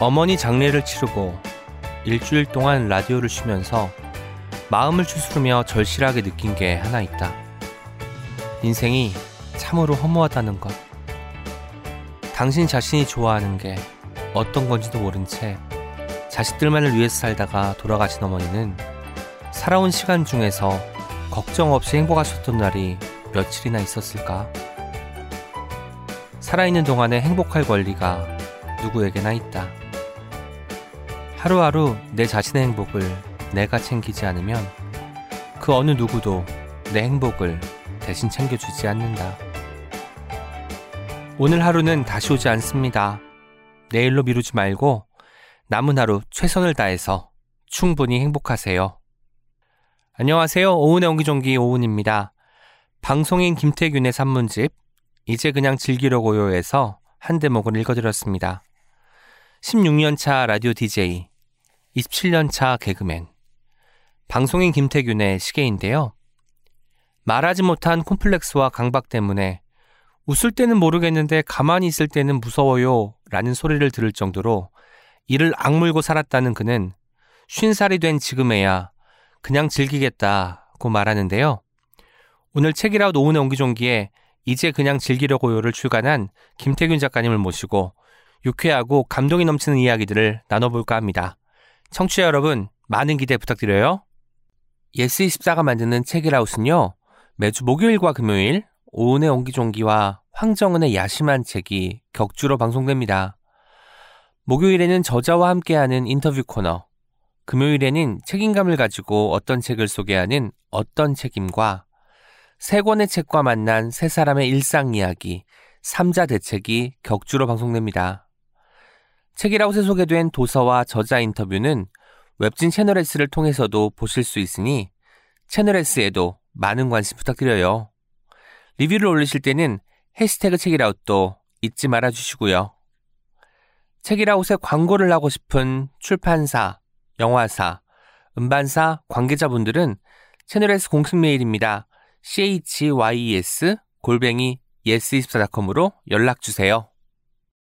어머니 장례를 치르고 일주일 동안 라디오를 쉬면서 마음을 추스르며 절실하게 느낀 게 하나 있다. 인생이 참으로 허무하다는 것. 당신 자신이 좋아하는 게 어떤 건지도 모른 채 자식들만을 위해서 살다가 돌아가신 어머니는 살아온 시간 중에서 걱정 없이 행복하셨던 날이 며칠이나 있었을까? 살아있는 동안에 행복할 권리가 누구에게나 있다. 하루하루 내 자신의 행복을 내가 챙기지 않으면 그 어느 누구도 내 행복을 대신 챙겨주지 않는다. 오늘 하루는 다시 오지 않습니다. 내일로 미루지 말고 남은 하루 최선을 다해서 충분히 행복하세요. 안녕하세요. 오은의 옹기종기 오은입니다. 방송인 김태균의 산문집 이제 그냥 즐기려고요에서 한 대목을 읽어드렸습니다. 16년차 라디오 DJ, 27년차 개그맨, 방송인 김태균의 시계인데요. 말하지 못한 콤플렉스와 강박 때문에 웃을 때는 모르겠는데 가만히 있을 때는 무서워요 라는 소리를 들을 정도로 이를 악물고 살았다는 그는 쉰 살이 된 지금에야 그냥 즐기겠다고 말하는데요. 오늘 책읽아웃 오은의 옹기종기에 이제 그냥 즐기려고요를 출간한 김태균 작가님을 모시고 유쾌하고 감동이 넘치는 이야기들을 나눠볼까 합니다. 청취자 여러분, 많은 기대 부탁드려요. 예스24가 만드는 책읽아웃은요, 매주 목요일과 금요일, 오은의 옹기종기와 황정은의 야심한 책이 격주로 방송됩니다. 목요일에는 저자와 함께하는 인터뷰 코너, 금요일에는 책임감을 가지고 어떤 책을 소개하는 어떤 책임과 세 권의 책과 만난 세 사람의 일상 이야기, 삼자 대책이 격주로 방송됩니다. 책이라웃에 소개된 도서와 저자 인터뷰는 웹진 채널 S를 통해서도 보실 수 있으니 채널 S에도 많은 관심 부탁드려요. 리뷰를 올리실 때는 해시태그 책이라웃도 잊지 말아 주시고요. 책이라웃에 광고를 하고 싶은 출판사, 영화사, 음반사 관계자분들은 채널 S 공식 메일입니다. chys 골뱅이 yes24.com으로 연락 주세요.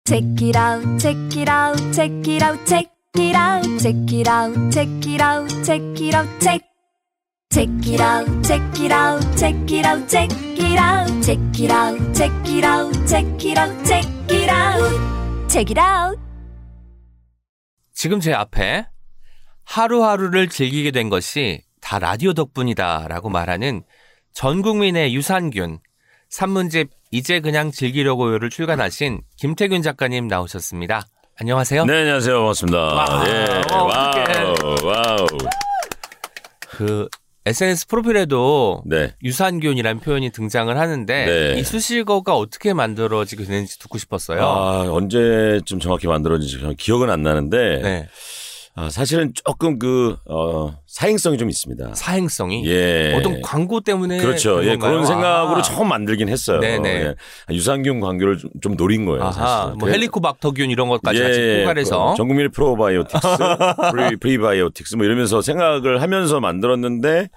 Check it out, check it out, check it out, check it out, check it out, check it out, check it out, check. Check it out, check it out, check it out, check it out, check it out, check it out, check it out, check it out, check it out. 지금 제 앞에 하루하루를 즐기게 된 것이 다 라디오 덕분이다라고 말하는 전 국민의 유산균 산문집 이제 그냥 즐기려고요를 출간하신 김태균 작가님 나오셨습니다. 안녕하세요. 네, 안녕하세요. 반갑습니다. Wow, 예. Wow, wow, wow. 그 SNS 프로필에도 네. 유산균이라는 표현이 등장을 하는데 네. 이 수식어가 어떻게 만들어지게 되는지 듣고 싶었어요. 아, 언제쯤 정확히 만들어진지 기억은 안 나는데 네. 아, 사실은 조금 그 어, 사행성이 좀 있습니다. 사행성이 예. 어떤 광고 때문에 그렇죠. 그런 예, 건가요? 그런 생각으로 아. 처음 만들긴 했어요. 네네. 예. 유산균 광고를 좀, 좀 노린 거예요. 사실. 뭐 헬리코박터균 이런 것까지 같이 포괄해서 그 전국민 프로바이오틱스, 프리, 프리바이오틱스 뭐 이러면서 생각을 하면서 만들었는데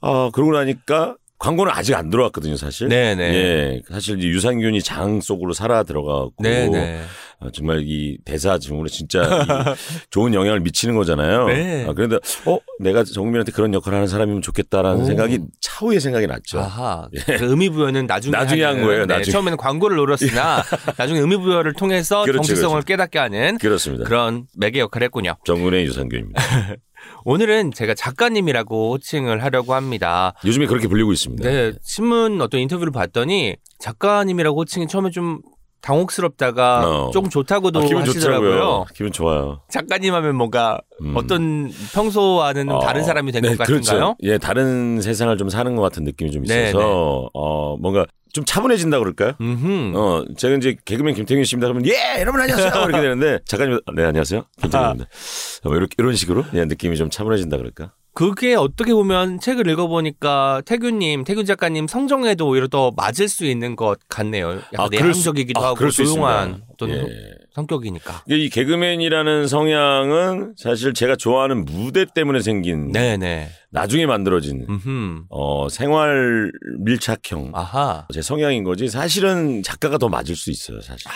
어, 그러고 나니까 광고는 아직 안 들어왔거든요, 사실. 네네. 예, 사실 이제 유산균이 장 속으로 살아 들어가고 네네. 어, 정말 이 대사 증후로 진짜 이 좋은 영향을 미치는 거잖아요. 네. 아, 그런데 어 내가 전국민한테 그런 역할을 하는 사람이면 좋겠다라는 오. 생각이 차후에 생각이 났죠. 아하. 그 의미 부여는 나중에 예. 나중에 한 하는, 거예요, 네, 나중에. 처음에는 광고를 노렸으나 나중에 의미 부여를 통해서 그렇죠, 정체성을 그렇죠. 깨닫게 하는 그렇습니다. 그런 매개 역할을 했군요. 정군의 유산균입니다. 오늘은 제가 작가님이라고 호칭을 하려고 합니다. 요즘에 그렇게 불리고 있습니다. 네, 신문 어떤 인터뷰를 봤더니 작가님이라고 호칭이 처음에 좀 당혹스럽다가 어. 조금 좋다고도 아, 기분 하시더라고요. 좋더라고요. 기분 좋아요. 작가님 하면 뭔가 음. 어떤 평소와는 어, 다른 사람이 된것 네, 같은가요? 그렇죠. 예, 다른 세상을 좀 사는 것 같은 느낌이 좀 네, 있어서 어 뭔가 좀 차분해진다 그럴까요? 음흠. 어, 제가 이제 개그맨 김태균 씨입니다. 그러면 예, 여러분 안녕하세요. 이렇게 되는데 작가님 네 안녕하세요. 김태균입니다. 어, 이렇게 이런 식으로 예, 느낌이 좀 차분해진다 그럴까? 그게 어떻게 보면 책을 읽어보니까 태균님, 태균 작가님 성정에도 오히려 더 맞을 수 있는 것 같네요. 약간 아, 내향적이기도 아, 하고 그럴 수 조용한. 어떤 예. 성격이니까. 이 개그맨이라는 성향은 사실 제가 좋아하는 무대 때문에 생긴 네네. 나중에 만들어진 음흠. 어, 생활 밀착형 아하. 제 성향인 거지 사실은 작가가 더 맞을 수 있어요 사실.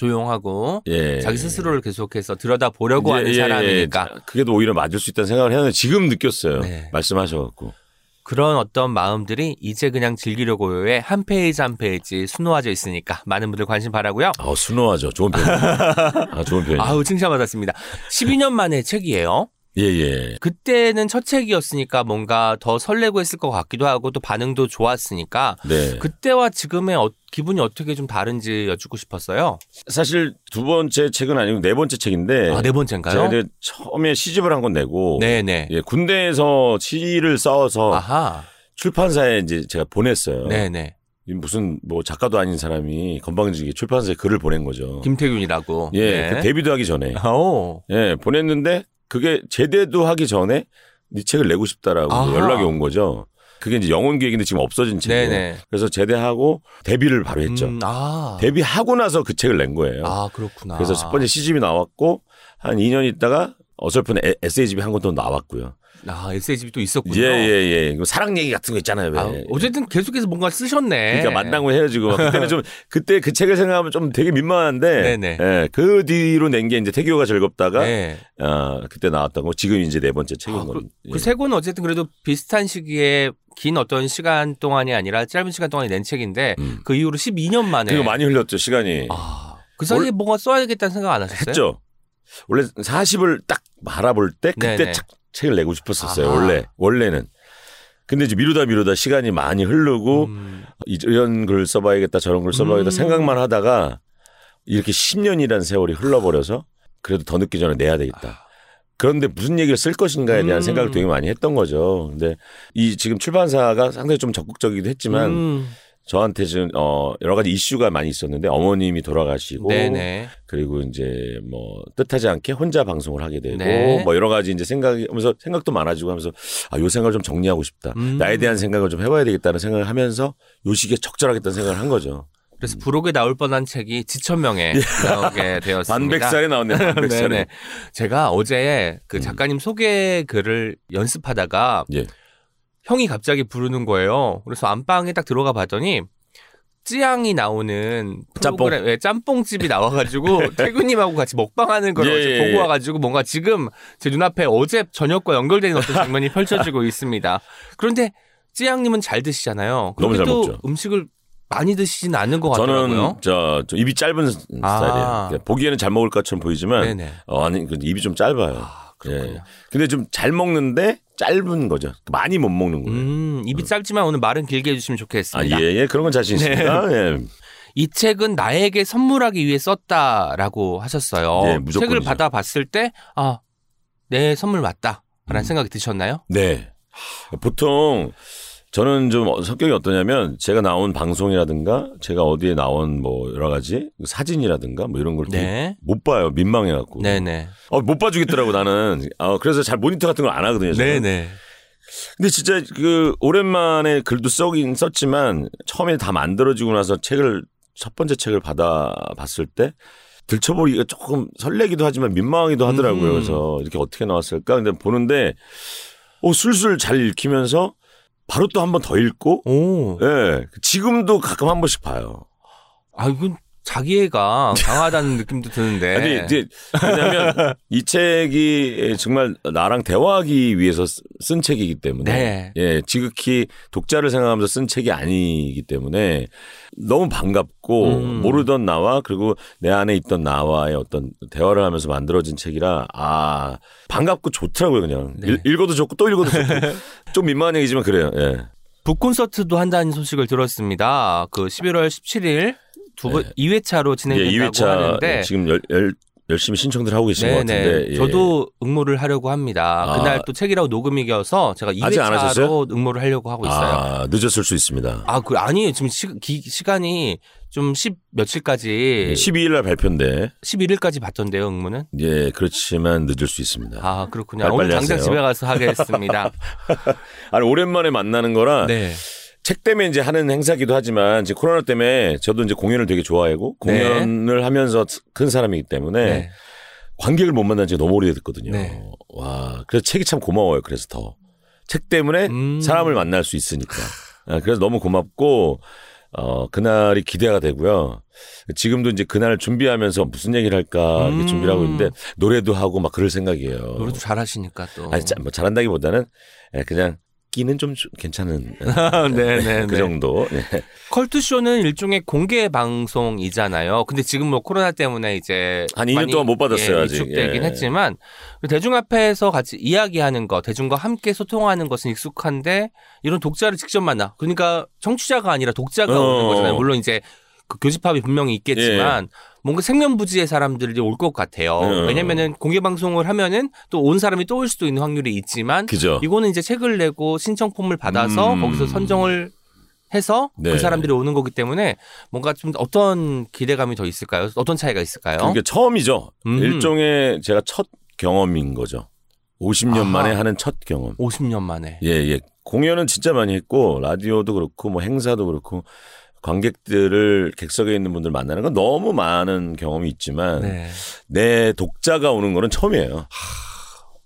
조용하고 예. 자기 스스로를 계속해서 들여다 보려고 예, 하는 예, 예. 사람이니까 자, 그게 더 오히려 맞을 수 있다는 생각을 했는데 지금 느꼈어요. 네. 말씀하셔갖고. 그런 어떤 마음들이 이제 그냥 즐기려고요에 한 페이지 한 페이지 수놓아져 있으니까 많은 분들 관심 바라고요. 아, 수놓아져. 좋은 표현. 아, 좋은 표현. 아우 칭찬받았습니다. 12년 만에 책이에요. 예, 예. 그때는 첫 책이었으니까 뭔가 더 설레고 했을 것 같기도 하고 또 반응도 좋았으니까 네. 그때와 지금의 어- 기분이 어떻게 좀 다른지 여쭙고 싶었어요. 사실 두 번째 책은 아니고 네 번째 책인데. 아, 네 번째인가요? 제가 처음에 시집을 한 건 내고. 네네. 예, 군대에서 시를 써서 아하. 출판사에 이제 제가 보냈어요. 네네. 이 무슨 뭐 작가도 아닌 사람이 건방지게 출판사에 글을 보낸 거죠. 김태균이라고. 예, 네. 그 데뷔도 하기 전에. 오. 예, 보냈는데 그게 제대도 하기 전에 네 책을 내고 싶다라고 아하. 연락이 온 거죠. 그게 이제 영혼 계획인데 지금 없어진 책이에요. 네네. 그래서 제대하고 데뷔를 바로 했죠. 음, 아. 데뷔하고 나서 그 책을 낸 거예요. 아, 그렇구나. 그래서 첫 번째 시집이 나왔고 한 2년 있다가 어설픈 에- 에세이집이 한권또 나왔고요. 아, SHB 또 있었군요. 예, 예, 예. 사랑 얘기 같은 거 있잖아요. 왜. 아, 어쨌든 계속해서 뭔가 쓰셨네. 그러니까 만나고 헤어지고 그때는 좀 그때 그 책을 생각하면 좀 되게 민망한데 네네. 예, 그 뒤로 낸 게 이제 태교가 즐겁다가 네. 아, 그때 나왔던 거 지금 이제 네 번째 책인 아, 건. 그세 권은 어쨌든 그래도 비슷한 시기에 긴 어떤 시간 동안이 아니라 짧은 시간 동안에 낸 책인데 음. 그 이후로 12년 만에 그리고 많이 흘렸죠 시간이 아, 그 사이에 뭔가 써야겠다는 생각 안 하셨어요? 했죠. 원래 40을 딱 바라볼 때 그때 네네. 책, 책을 내고 싶었었어요. 아하. 원래 원래는. 근데 이제 미루다 미루다 시간이 많이 흐르고 음, 이런 글 써봐야겠다 저런 글 써봐야겠다 음. 생각만 하다가 이렇게 10년이라는 세월이 흘러버려서 그래도 더 늦기 전에 내야 되겠다. 그런데 무슨 얘기를 쓸 것인가에 대한 음. 생각을 되게 많이 했던 거죠. 근데 이 지금 출판사가 상당히 좀 적극적이기도 했지만 음, 저한테 지금 어 여러 가지 이슈가 많이 있었는데 어머님이 돌아가시고 네네. 그리고 이제 뭐 뜻하지 않게 혼자 방송을 하게 되고 네. 뭐 여러 가지 이제 생각이 하면서 생각도 많아지고 하면서 아 요 생각을 좀 정리하고 싶다. 음. 나에 대한 생각을 좀 해봐야 되겠다는 생각을 하면서 요 시기에 적절하겠다는 생각을 한 거죠. 그래서 부록에 나올 뻔한 책이 지천명에 나오게 되었습니다. 반백살에 나왔네. 반백살에. 제가 어제 그 음. 작가님 소개 글을 연습하다가 예. 형이 갑자기 부르는 거예요. 그래서 안방에 딱 들어가 봤더니 찌양이 나오는 짬뽕. 프로그램, 예, 짬뽕집이 나와가지고 태구님하고 같이 먹방하는 걸 예, 어제 예, 보고 예. 와가지고 뭔가 지금 제 눈앞에 어제 저녁과 연결되는 어떤 장면이 펼쳐지고 있습니다. 그런데 찌양님은 잘 드시잖아요. 너무 잘 먹죠. 음식을 많이 드시진 않는 것 같더라고요. 저는 저, 저 입이 짧은 아. 스타일이에요. 보기에는 잘 먹을 것처럼 보이지만. 어, 아니 그 입이 좀 짧아요. 아, 그렇군요. 예. 근데 좀 잘 먹는데 짧은 거죠. 많이 못 먹는 거예요. 음, 입이 짧지만 오늘 말은 길게 해주시면 아, 좋겠습니다. 예, 예. 그런 건 자신 있습니다. 네. 예. 이 책은 나에게 선물하기 위해 썼다라고 하셨어요. 네, 무조건이죠. 책을 받아봤을 때, 아, 내 선물 맞다. 라는 음. 생각이 드셨나요? 네. 보통 저는 좀 성격이 어떠냐면 제가 나온 방송이라든가 제가 어디에 나온 뭐 여러 가지 사진이라든가 뭐 이런 걸못 네. 봐요. 민망해 갖고. 네네. 어, 못 봐주겠더라고 나는. 어, 그래서 잘 모니터 같은 걸 안 하거든요. 저는. 네네. 근데 진짜 그 오랜만에 글도 써긴 썼지만 처음에 다 만들어지고 나서 책을 첫 번째 책을 받아 봤을 때 들춰보기가 조금 설레기도 하지만 민망하기도 하더라고요. 음. 그래서 이렇게 어떻게 나왔을까? 근데 보는데 어, 술술 잘 읽히면서 바로 또 한 번 더 읽고 오. 예. 지금도 가끔 한 번씩 봐요. 아, 이건 자기애가 강하다는 느낌도 드는데. 아니 이제 왜냐하면 이 책이 정말 나랑 대화하기 위해서 쓰- 쓴 책이기 때문에 네. 예 지극히 독자를 생각하면서 쓴 책이 아니기 때문에 너무 반갑고 음. 모르던 나와 그리고 내 안에 있던 나와의 어떤 대화를 하면서 만들어진 책이라 아 반갑고 좋더라고요 그냥 네. 읽, 읽어도 좋고 또 읽어도 좋고 좀 민망한 얘기지만 그래요 예. 북 콘서트도 한다는 소식을 들었습니다. 그 11월 17일 두 번, 2회차로 예, 진행된다고 2회차 하는데. 지금 열, 열, 열심히 신청들 하고 계신 것 같은데 예. 저도 응모를 하려고 합니다. 아. 그날 또 책이라고 녹음이 겨서 제가 아직 안 하셨어요? 2회차로 응모를 하려고 하고 있어요. 아 늦었을 수 있습니다. 아, 그 아니에요. 지금 시, 기, 시간이 좀 10 며칠까지 12일 날 발표인데 11일까지 봤던데요, 응모는. 예 그렇지만 늦을 수 있습니다. 아, 그렇군요. 오늘 당장 하세요. 집에 가서 하겠습니다. 아니 오랜만에 만나는 거라 네. 책 때문에 이제 하는 행사기도 하지만 이제 코로나 때문에 저도 이제 공연을 되게 좋아하고 네. 공연을 하면서 큰 사람이기 때문에 네. 관객을 못 만난 지가 너무 오래됐거든요. 네. 와 그래서 책이 참 고마워요. 그래서 더 책 때문에 음. 사람을 만날 수 있으니까. 아, 그래서 너무 고맙고 어, 그날이 기대가 되고요. 지금도 이제 그날 준비하면서 무슨 얘기를 할까 음. 준비를 하고 있는데 노래도 하고 막 그럴 생각이에요. 노래도 잘하시니까 또. 아니, 자, 뭐 잘한다기보다는 예, 그냥 끼는 좀 주- 괜찮은 예, 네네. 그 정도. 예. 컬투 쇼는 일종의 공개 방송이잖아요. 근데 지금 뭐 코로나 때문에 이제 한 2년 많이, 동안 못 받았어요, 예, 아직. 위축되긴 예. 했지만 대중 앞에서 같이 이야기하는 거, 대중과 함께 소통하는 것은 익숙한데 이런 독자를 직접 만나. 그러니까 청취자가 아니라 독자가 어. 오는 거잖아요. 물론 이제 그 교집합이 분명히 있겠지만 뭔가 생면부지의 사람들이 올 것 같아요. 어. 왜냐면은 공개 방송을 하면은 또 온 사람이 또 올 수도 있는 확률이 있지만 그죠. 이거는 이제 책을 내고 신청 폼을 받아서 음. 거기서 선정을 해서 네. 그 사람들이 오는 거기 때문에 뭔가 좀 어떤 기대감이 더 있을까요? 어떤 차이가 있을까요? 그게 처음이죠. 음. 일종의 제가 첫 경험인 거죠. 50년 아하. 만에 하는 첫 경험. 50년 만에. 예, 예. 공연은 진짜 많이 했고 라디오도 그렇고 뭐 행사도 그렇고 관객들을 객석에 있는 분들 만나는 건 너무 많은 경험이 있지만 네. 내 독자가 오는 거는 처음이에요.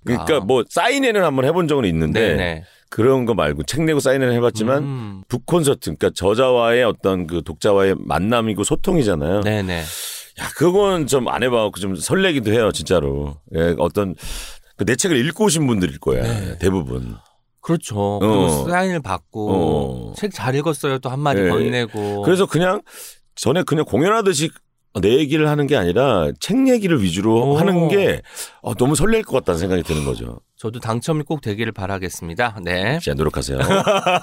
그러니까 아. 뭐 사인회는 한번 해본 적은 있는데 네네. 그런 거 말고 책 내고 사인회는 해봤지만 음. 북 콘서트, 그러니까 저자와의 어떤 그 독자와의 만남이고 소통이잖아요. 네네. 야, 그건 좀 안 해봐갖고 좀 설레기도 해요, 진짜로. 예, 어떤 그내 책을 읽고 오신 분들일 거야, 네. 대부분. 그렇죠. 그리고 어. 사인을 받고 어. 책잘 읽었어요 또 한마디 네. 건네고. 그래서 그냥 전에 그냥 공연하듯이 내 얘기를 하는 게 아니라 책 얘기를 위주로 오. 하는 게 어, 너무 설렐 것 같다는 생각이 드는 거죠. 저도 당첨이 꼭 되기를 바라겠습니다. 네. 진짜 노력하세요.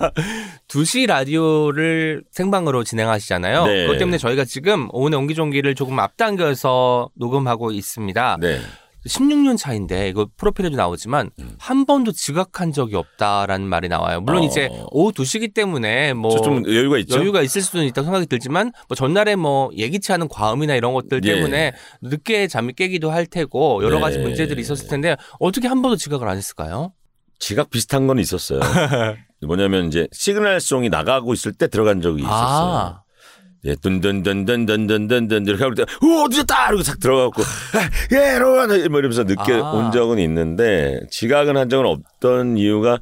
2시 라디오를 생방으로 진행하시잖아요. 네. 그것 때문에 저희가 지금 오늘 옹기종기를 조금 앞당겨서 녹음하고 있습니다. 네. 16년 차인데 이거 프로필에도 나오지만 한 번도 지각한 적이 없다라는 말이 나와요. 물론 음. 어. 이제 오후 2시기 때문에 뭐저좀 여유가 있죠? 여유가 있을 수는 있다고 생각이 들지만 뭐 전날에 뭐 예기치 않은 과음이나 이런 것들 예. 때문에 늦게 잠이 깨기도 할 테고 여러 네. 가지 문제들이 있었을 텐데 어떻게 한 번도 지각을 안 했을까요? 지각 비슷한 건 있었어요. 뭐냐면 이제 시그널송이 나가고 있을 때 들어간 적이 있었어요. 아, 예, 든든든든든든든든 이렇게 할 때, 오, 늦었다! 이러고 싹 들어가고, 아, 예, 여러분! 뭐 이러면서 늦게 아. 온 적은 있는데, 지각은 한 적은 없던 이유가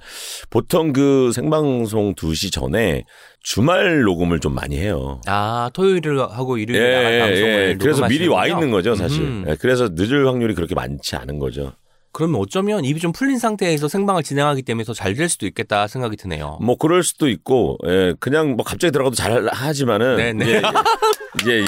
보통 그 생방송 2시 전에 주말 녹음을 좀 많이 해요. 아 토요일을 하고 예, 일요일에 예, 방송을 예. 그래서 미리 와. 있는 거죠, 사실. 음. 예, 그래서 늦을 확률이 그렇게 많지 않은 거죠. 그러면 어쩌면 입이 좀 풀린 상태에서 생방을 진행하기 때문에 더 잘 될 수도 있겠다 생각이 드네요. 뭐 그럴 수도 있고, 예, 그냥 뭐 갑자기 들어가도 잘 하지만은, 네네. 예, 예, 예,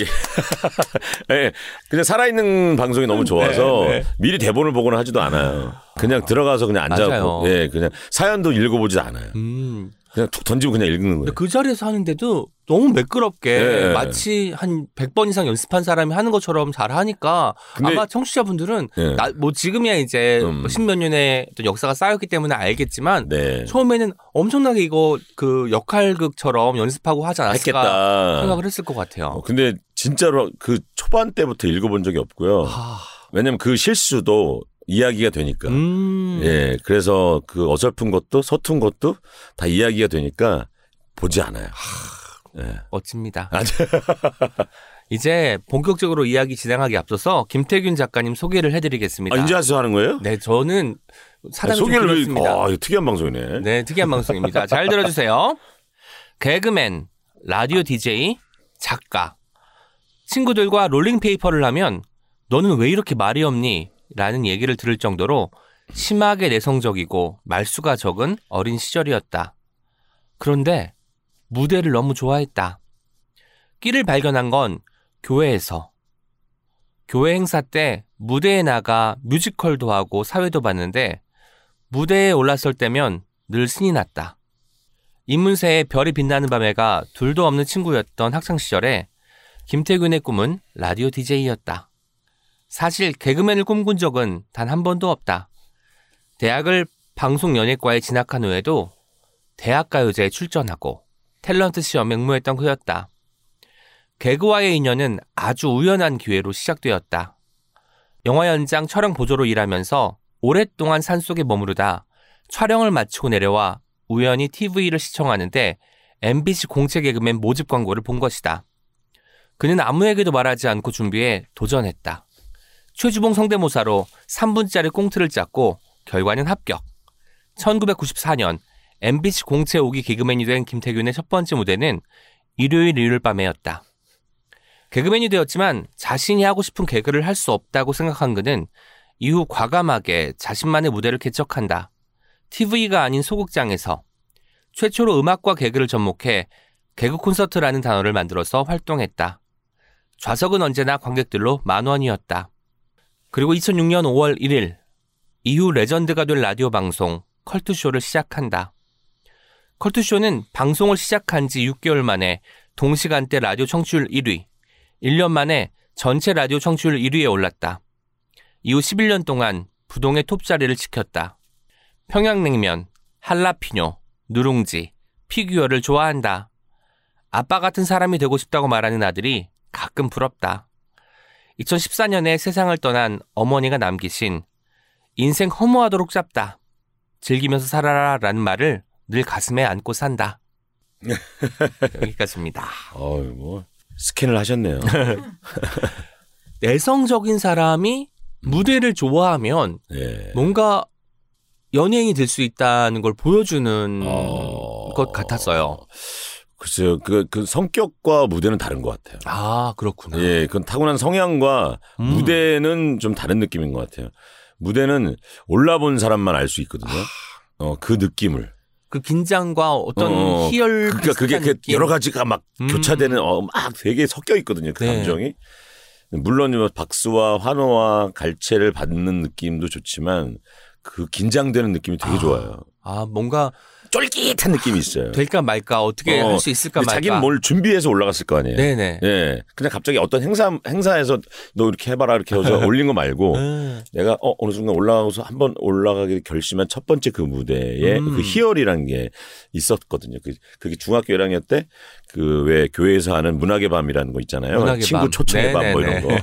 예. 예, 그냥 살아있는 방송이 너무 좋아서 네, 네. 미리 대본을 보거나 하지도 않아요. 그냥 들어가서 그냥 앉아고. 예, 그냥 사연도 읽어보지도 않아요. 음. 그냥 툭 던지고 그냥 읽는 거예요. 그 자리에서 하는데도 너무 매끄럽게 네. 마치 한 100번 이상 연습한 사람이 하는 것처럼 잘 하니까 아마 청취자분들은 네. 나, 뭐 지금이야 이제 음. 십몇 년의 역사가 쌓였기 때문에 알겠지만 네, 처음에는 엄청나게 이거 그 역할극처럼 연습하고 하지 않았을까 했겠다. 생각을 했을 것 같아요. 어, 근데 진짜로 그 초반 때부터 읽어본 적이 없고요. 하, 왜냐면 그 실수도 이야기가 되니까. 음. 예, 그래서 그 어설픈 것도 서툰 것도 다 이야기가 되니까 보지 않아요. 예. 멋집니다. 아, 이제 본격적으로 이야기 진행하기 앞서서 김태균 작가님 소개를 해드리겠습니다. 아, 이제 와서 하는 거예요? 네, 저는 사람이 좀 소개를 길었습니다. 아, 특이한 방송이네. 네, 특이한 방송입니다. 잘 들어주세요. 개그맨, 라디오 DJ, 작가. 친구들과 롤링페이퍼를 하면 너는 왜 이렇게 말이 없니? 라는 얘기를 들을 정도로 심하게 내성적이고 말수가 적은 어린 시절이었다. 그런데 무대를 너무 좋아했다. 끼를 발견한 건 교회에서. 교회 행사 때 무대에 나가 뮤지컬도 하고 사회도 봤는데 무대에 올랐을 때면 늘 신이 났다. 이문세의 별이 빛나는 밤에가 둘도 없는 친구였던 학창시절에 김태균의 꿈은 라디오 DJ였다. 사실 개그맨을 꿈꾼 적은 단 한 번도 없다. 대학을 방송연예과에 진학한 후에도 대학가요제에 출전하고 탤런트 시험에 응모했던 그였다. 개그와의 인연은 아주 우연한 기회로 시작되었다. 영화 현장 촬영 보조로 일하면서 오랫동안 산속에 머무르다 촬영을 마치고 내려와 우연히 TV를 시청하는데 MBC 공채 개그맨 모집 광고를 본 것이다. 그는 아무에게도 말하지 않고 준비해 도전했다. 최주봉 성대모사로 3분짜리 꽁트를 짰고 결과는 합격. 1994년 MBC 공채 5기 개그맨이 된 김태균의 첫 번째 무대는 일요일 일요일 밤에였다. 개그맨이 되었지만 자신이 하고 싶은 개그를 할 수 없다고 생각한 그는 이후 과감하게 자신만의 무대를 개척한다. TV가 아닌 소극장에서 최초로 음악과 개그를 접목해 개그 콘서트라는 단어를 만들어서 활동했다. 좌석은 언제나 관객들로 만원이었다. 그리고 2006년 5월 1일 이후 레전드가 될 라디오 방송 컬투쇼를 시작한다. 컬투쇼는 방송을 시작한 지 6개월 만에 동시간대 라디오 청취율 1위, 1년 만에 전체 라디오 청취율 1위에 올랐다. 이후 11년 동안 부동의 톱 자리를 지켰다. 평양냉면, 할라피뇨, 누룽지, 피규어를 좋아한다. 아빠 같은 사람이 되고 싶다고 말하는 아들이 가끔 부럽다. 2014년에 세상을 떠난 어머니가 남기신 인생 허무하도록 짧다. 즐기면서 살아라 라는 말을 늘 가슴에 안고 산다. 여기까지입니다. 어이 뭐 스캔을 하셨네요. 내성적인 사람이 무대를 좋아하면 예. 뭔가 연예인이 될 수 있다는 걸 보여주는 어. 것 같았어요. 글쎄요, 그, 그 성격과 무대는 다른 것 같아요. 아, 그렇구나. 예, 그건 타고난 성향과 음. 무대는 좀 다른 느낌인 것 같아요. 무대는 올라본 사람만 알 수 있거든요. 어, 그 느낌을. 그 긴장과 어떤 어, 희열 그러니까 그게 그 느낌. 여러 가지가 막 음. 교차되는 어, 막 되게 섞여 있거든요. 그 네. 감정이. 물론 뭐 박수와 환호와 갈채를 받는 느낌도 좋지만 그 긴장되는 느낌이 되게 아, 좋아요. 아, 뭔가 쫄깃한 느낌이 있어요. 될까 말까 어떻게 어, 할 수 있을까 말까. 자기는 뭘 준비해서 올라갔을 거 아니에요. 네네. 예. 그냥 갑자기 어떤 행사 행사에서 너 이렇게 해봐라 이렇게 해서 올린 거 말고 음. 내가 어 어느 순간 올라가고서 한번 올라가게 결심한 첫 번째 그 무대에 음. 그 희열이라는 게 있었거든요. 그 그게 중학교 1학년 때 그 왜 교회에서 하는 문학의 밤이라는 거 있잖아요. 문학의 친구 밤. 초청의 밤 뭐 이런 거.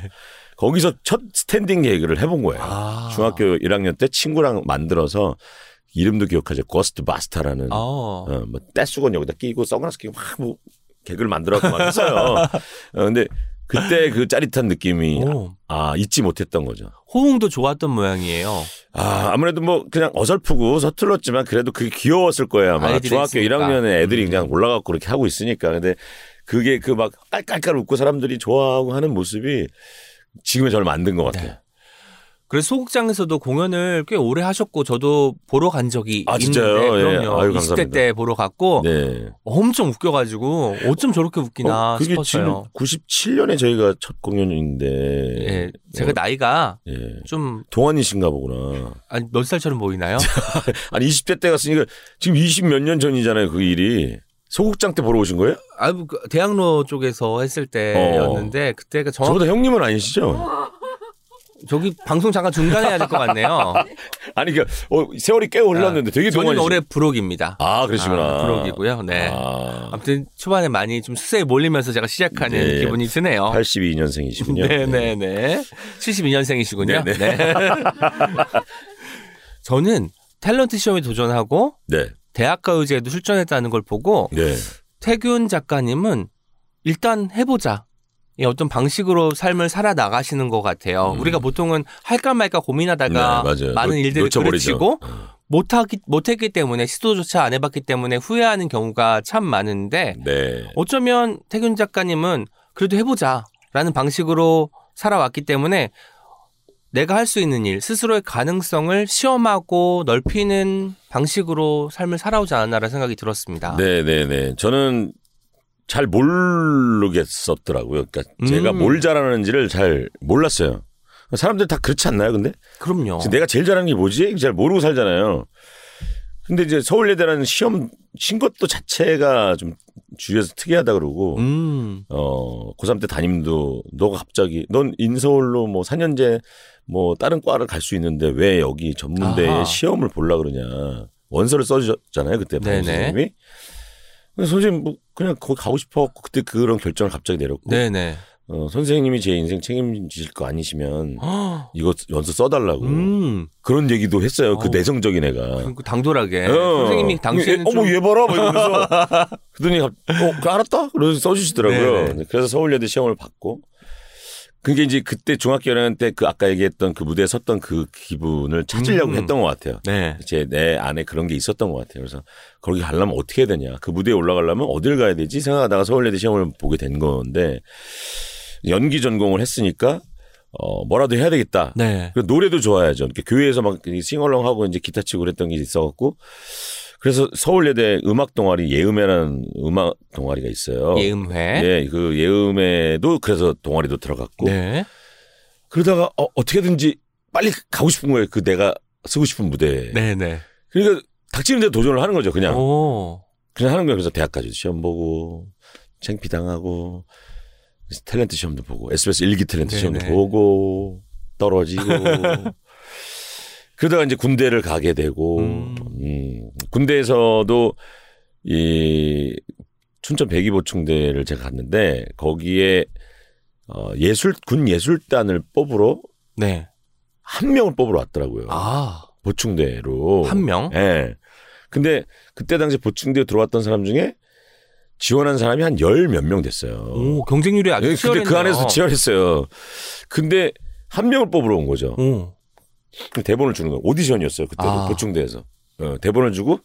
거기서 첫 standing 개그를 해본 거예요. 아. 중학교 1학년 때 친구랑 만들어서 이름도 기억하죠. 고스트 바스타라는 어. 어, 뭐 때수건 여기다 끼고 선글라스 끼고 막 뭐 개그를 만들어서 막 했어요. 어, 근데 그때 그 짜릿한 느낌이 오. 아 잊지 못했던 거죠. 호응도 좋았던 모양이에요. 아 아무래도 뭐 그냥 어설프고 서툴렀지만 그래도 그게 귀여웠을 거예요 아마 중학교 있으니까. 1학년에 애들이 음. 그냥 올라가고 그렇게 하고 있으니까 근데 그게 그 막 깔깔깔 웃고 사람들이 좋아하고 하는 모습이 지금의 저를 만든 것 같아요. 네. 그래서 소극장에서도 공연을 꽤 오래 하셨고 저도 보러 간 적이 아, 있는데 진짜요? 예. 그럼요. 아유, 20대 감사합니다. 때 보러 갔고 네. 엄청 웃겨가지고 어쩜 저렇게 웃기나 어, 그게 싶었어요. 지금 97년에 저희가 첫 공연인데 예, 제가 어, 나이가 예. 좀 동안이신가 보구나. 아니 몇 살처럼 보이나요? 아니 20대 때 갔으니까 지금 20 몇 년 전이잖아요 그 일이. 소극장 때 보러 오신 거예요? 아, 그 대학로 쪽에서 했을 때였는데 그때가 정확 저보다 형님은 아니시죠? 저기 방송 잠깐 중단해야 될 것 같네요. 아니 그 어, 세월이 꽤 흘렀는데 되게 저는 동안이시. 올해 부록입니다. 아 그러시구나. 아, 부록이고요. 네. 아, 아무튼 초반에 많이 좀 수세에 몰리면서 제가 시작하는 네. 기분이 드네요. 82년생이시군요. 네네네. 72년생이시군요. 네네. 네. 저는 탤런트 시험에 도전하고 네. 대학가요제에도 출전했다는 걸 보고 네. 태균 작가님은 일단 해보자. 이 어떤 방식으로 삶을 살아 나가시는 것 같아요. 음. 우리가 보통은 할까 말까 고민하다가 네. 많은 놓- 일들을 놓쳐버리죠. 그르치고 어. 못하기 못했기 때문에 시도조차 안 해봤기 때문에 후회하는 경우가 참 많은데 네. 어쩌면 태균 작가님은 그래도 해보자라는 방식으로 살아왔기 때문에 내가 할 수 있는 일, 스스로의 가능성을 시험하고 넓히는 방식으로 삶을 살아오지 않았나라는 생각이 들었습니다. 네, 네, 네. 저는 잘 모르겠었더라고요. 그러니까 제가 음. 뭘 잘하는지를 잘 몰랐어요. 사람들 다 그렇지 않나요, 근데? 그럼요. 내가 제일 잘하는 게 뭐지? 잘 모르고 살잖아요. 근데 이제 서울예대라는 시험 친 것도 자체가 좀 주위에서 특이하다 그러고 음, 어 고3 때 담임도 너가 갑자기 넌 인서울로 뭐 4년제 뭐 다른 과를 갈 수 있는데 왜 여기 전문대에 아하. 시험을 보려 그러냐 원서를 써주셨잖아요 그때 네네. 담임 선생님이 근데 선생님 뭐 그냥 거기 가고 싶어. 그때 그런 결정을 갑자기 내렸고. 네네. 어, 선생님이 제 인생 책임지실 거 아니시면 헉, 이거 원서 써달라고. 음, 그런 얘기도 했어요 그 어. 내성적인 애가. 그 당돌하게. 어. 선생님이 당시에는 어머 좀 얘 봐라 막 이러면서. 그러더니 갑- 어 그거 알았다? 그래서 써주시더라고요. 네네. 그래서 서울예대 시험을 받고 그게 이제 그때 중학교 1학년 때 그 아까 얘기했던 그 무대에 섰던 그 기분을 찾으려고 음. 했던 것 같아요. 네. 제내 안에 그런 게 있었던 것 같아요. 그래서 거기 가려면 어떻게 해야 되냐. 그 무대에 올라가려면 어딜 가야 되지 생각하다가 서울예대 시험을 보게 된 건데 연기 전공을 했으니까 어 뭐라도 해야 되겠다. 네. 그 노래도 좋아야죠. 교회에서 막 싱얼롱 하고 이제 기타 치고 그랬던 게 있어갖고 그래서 서울예대 음악 동아리 예음회라는 음악 동아리가 있어요. 예음회. 예, 그 예음회도 그래서 동아리도 들어갔고 네. 그러다가 어, 어떻게든지 빨리 가고 싶은 거예요. 그 내가 쓰고 싶은 무대에. 네, 네. 그러니까 닥치는 데 도전을 하는 거죠. 그냥 오. 그냥 하는 거예요. 그래서 대학까지 시험 보고 창피 당하고 탤런트 시험도 보고 SBS 일기 탤런트 네네. 시험도 보고 떨어지고 그러다가 이제 군대를 가게 되고 음. 음, 군대에서도 이 춘천 백이보충대를 제가 갔는데 거기에 어, 예술 군 예술단을 뽑으러 네. 한 명을 뽑으러 왔더라고요. 아, 보충대로 한 명? 예. 근데 그때 당시 보충대에 들어왔던 사람 중에 지원한 사람이 한 열 몇 명 됐어요. 오, 경쟁률이 아주 예, 근데 치열했네요. 그 안에서 치열했어요. 근데 한 명을 뽑으러 온 거죠. 오. 그 대본을 주는 거예요. 오디션이었어요. 그때 아. 보충대에서. 어, 대본을 주고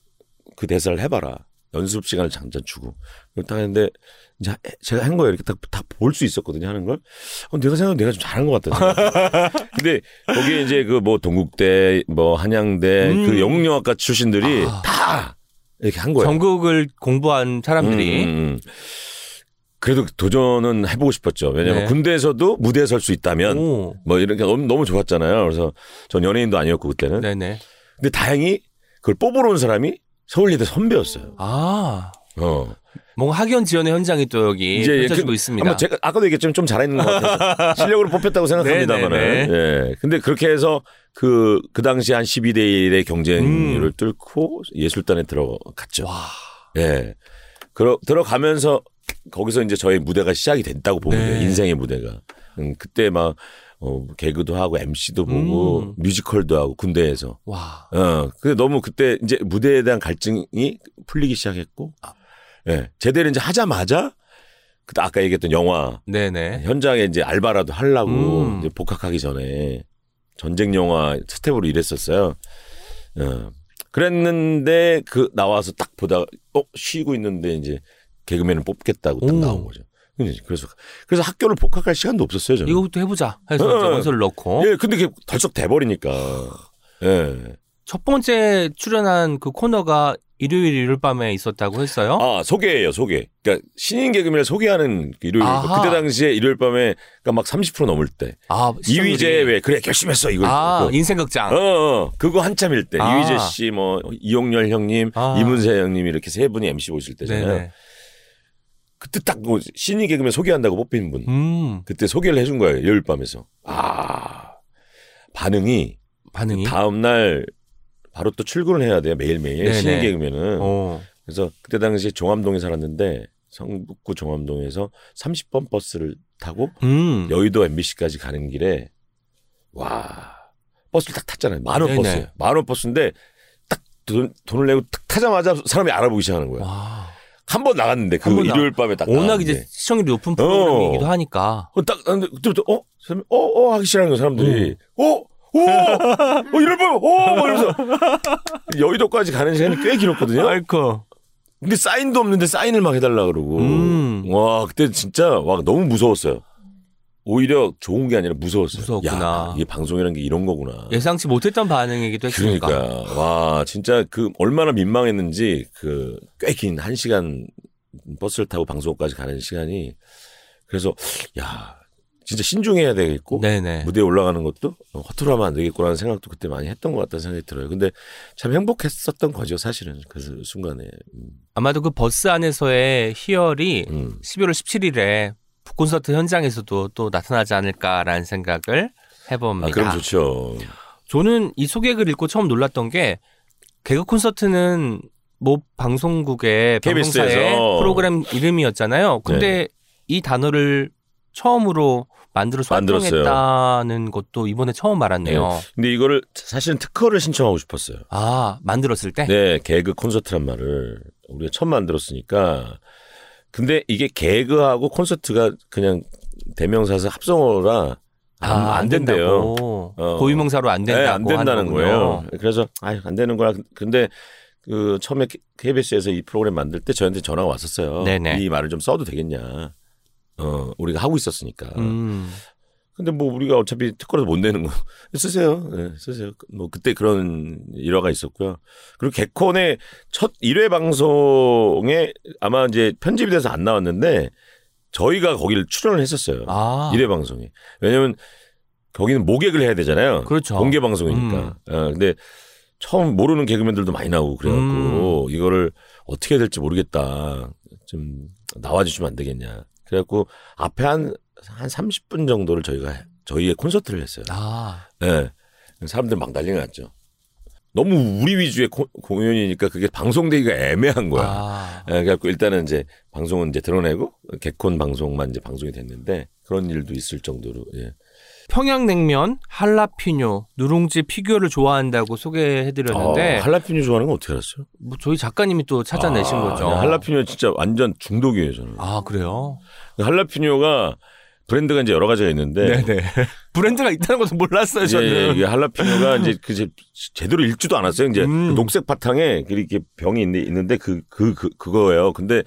그 대사를 해봐라. 연습 시간을 잠깐 주고. 그렇다 했는데 이제 해- 제가 한 거예요. 이렇게 다볼 수 있었거든요. 하는 걸. 어, 내가 생각하면 내가 좀 잘한 것 같다. 근데 거기에 이제 그 뭐 동국대, 뭐 한양대, 음. 그 영영학과 출신들이 아. 다 이렇게 한 거예요. 전국을 공부한 사람들이 음, 음, 음. 그래도 도전은 해보고 싶었죠. 왜냐하면 네. 군대에서도 무대에 설 수 있다면 오. 뭐 이렇게 너무, 너무 좋았잖아요. 그래서 전 연예인도 아니었고 그때는. 네네. 근데 다행히 그걸 뽑으러 온 사람이 서울예대 선배였어요. 아. 어. 뭔가 학연 지원의 현장이 또 여기 이제 펼쳐지고 그- 있습니다. 아마 제가 아까도 얘기했지만 좀 잘했는 것 같아서 실력으로 뽑혔다고 생각합니다만은. 네, 네, 예. 근데 그렇게 해서 그, 그 당시 한 12대 1의 경쟁률을 음. 뚫고 예술단에 들어갔죠. 와. 예. 그러, 들어가면서 거기서 이제 저의 무대가 시작이 됐다고 보면 네. 돼요. 인생의 무대가. 음, 그때 막, 어, 개그도 하고 MC도 보고 음. 뮤지컬도 하고 군대에서. 와. 어, 근데 너무 그때 이제 무대에 대한 갈증이 풀리기 시작했고, 예. 제대로 이제 하자마자, 그때 아까 얘기했던 영화, 네네. 현장에 이제 알바라도 하려고 음. 이제 복학하기 전에 전쟁 영화 스텝으로 일했었어요. 어. 그랬는데 그 나와서 딱 보다가 어 쉬고 있는데 이제 개그맨을 뽑겠다고 딱 오. 나온 거죠. 그래서 그래서 학교를 복학할 시간도 없었어요. 저는. 이거부터 해보자 해서 어. 원서를 넣고 예, 근데 그게 덜썩 돼버리니까. 예. 첫 번째 출연한 그 코너가 일요일 일요일 밤에 있었다고 했어요. 아 소개예요 소개. 그러니까 신인 개그맨을 소개하는 그 일요일. 아하. 그때 당시에 일요일 밤에 그러니까 막 30% 넘을 때 아, 이휘재. 왜 그래 열심히 했어 이걸. 아. 인생극장. 어, 어, 그거 한참일 때 아. 이휘재 씨, 뭐 이용렬 형님, 아. 이문세 형님 이렇게 세 분이 MC 오실 때잖아요. 네네. 그때 딱 뭐 신인 개그맨 소개한다고 뽑힌 분. 음, 그때 소개를 해준 거예요 열흘 밤에서. 아 반응이 반응이. 다음 날 바로 또 출근을 해야 돼요 매일 매일. 신인 개그맨은. 어. 그래서 그때 당시에 종암동에 살았는데 성북구 종암동에서 30번 버스를 타고 음. 여의도 MBC까지 가는 길에 와 버스를 딱 탔잖아요. 만원. 버스예요. 만원 버스인데 딱 돈, 돈을 내고 딱 타자마자 사람이 알아보기 시작하는 거야. 와. 한 번 나갔는데 그 나- 일요일 밤에 딱 워낙 나갔는데. 이제 시청률이 높은 프로그램이기도 어. 하니까. 어, 딱 나갔는데 그때부터 어? 사람이 어? 어? 하기 시작하는 거야 사람들이. 음. 어? 오! 어, 이럴 밤, 어! 막 이러면서. 여의도까지 가는 시간이 꽤 길었거든요. 아이고. 근데 사인도 없는데 사인을 막 해달라 그러고. 음. 와, 그때 진짜 와, 너무 무서웠어요. 오히려 좋은 게 아니라 무서웠어요. 무서웠구나. 야, 이게 방송이라는 게 이런 거구나. 예상치 못했던 반응이기도 했으니까. 그러니까 와 진짜 그 얼마나 민망했는지 그 꽤 긴 한 시간 버스를 타고 방송국까지 가는 시간이 그래서 야 진짜 신중해야 되겠고 네네. 무대에 올라가는 것도 허투루 하면 안 되겠구나는 생각도 그때 많이 했던 것 같다는 생각이 들어요. 근데 참 행복했었던 거죠 사실은 그 순간에. 음, 아마도 그 버스 안에서의 희열이 음. 11월 17일에 북 콘서트 현장에서도 또 나타나지 않을까라는 생각을 해봅니다. 아 그럼 좋죠. 저는 이 소개글 읽고 처음 놀랐던 게 개그 콘서트는 뭐 방송국의 KBS 에서. 방송사의 프로그램 이름이었잖아요. 근데 네. 이 단어를 처음으로 만들어서. 활동했다는 것도 이번에 처음 알았네요. 근데 이거를 사실은 특허를 신청하고 싶었어요. 아 만들었을 때? 네, 개그 콘서트란 말을 우리가 처음 만들었으니까. 근데 이게 개그하고 콘서트가 그냥 대명사에서 합성어라 안, 아, 안 된대요. 어. 고유명사로 안 된다고 네, 안 된다는. 거예요. 그래서 아유 안 되는 거야. 근데 그 처음에 KBS에서 이 프로그램 만들 때 저한테 전화가 왔었어요. 네네. 이 말을 좀 써도 되겠냐. 어 우리가 하고 있었으니까. 음. 근데 뭐 우리가 어차피 특허라도 못 내는 거 쓰세요. 네, 쓰세요. 뭐 그때 그런 일화가 있었고요. 그리고 개콘의 첫 1회 방송에 아마 이제 편집이 돼서 안 나왔는데 저희가 거기를 출연을 했었어요. 아. 1회 방송에. 왜냐면 거기는 모객을 해야 되잖아요. 그렇죠. 공개 방송이니까. 음. 어, 근데 처음 모르는 개그맨들도 많이 나오고 그래갖고 이거를 어떻게 해야 될지 모르겠다. 좀 나와주시면 안 되겠냐. 그래갖고 앞에 한, 한 30분 정도를 저희가 저희의 콘서트를 했어요. 아. 예. 사람들 막 난리가 났죠. 너무 우리 위주의 코- 공연이니까 그게 방송되기가 애매한 거야. 아. 예, 그래갖고 일단은 이제 방송은 이제 드러내고 개콘 방송만 이제 방송이 됐는데 그런 일도 있을 정도로 예. 평양냉면, 할라피뇨, 누룽지 피규어를 좋아한다고 소개해드렸는데 어, 할라피뇨 좋아하는 건 어떻게 알았어요? 뭐 저희 작가님이 또 찾아내신 아, 거죠. 네, 할라피뇨 진짜 완전 중독이에요 저는. 아 그래요? 할라피뇨가 브랜드가 이제 여러 가지가 있는데 네네. 브랜드가 있다는 것도 몰랐어요 저는. 이게 할라피뇨가 이제 그 제- 제대로 읽지도 않았어요. 이제 음. 그 녹색 바탕에 이렇게 병이 있는데, 있는데 그, 그, 그, 그 거예요. 근데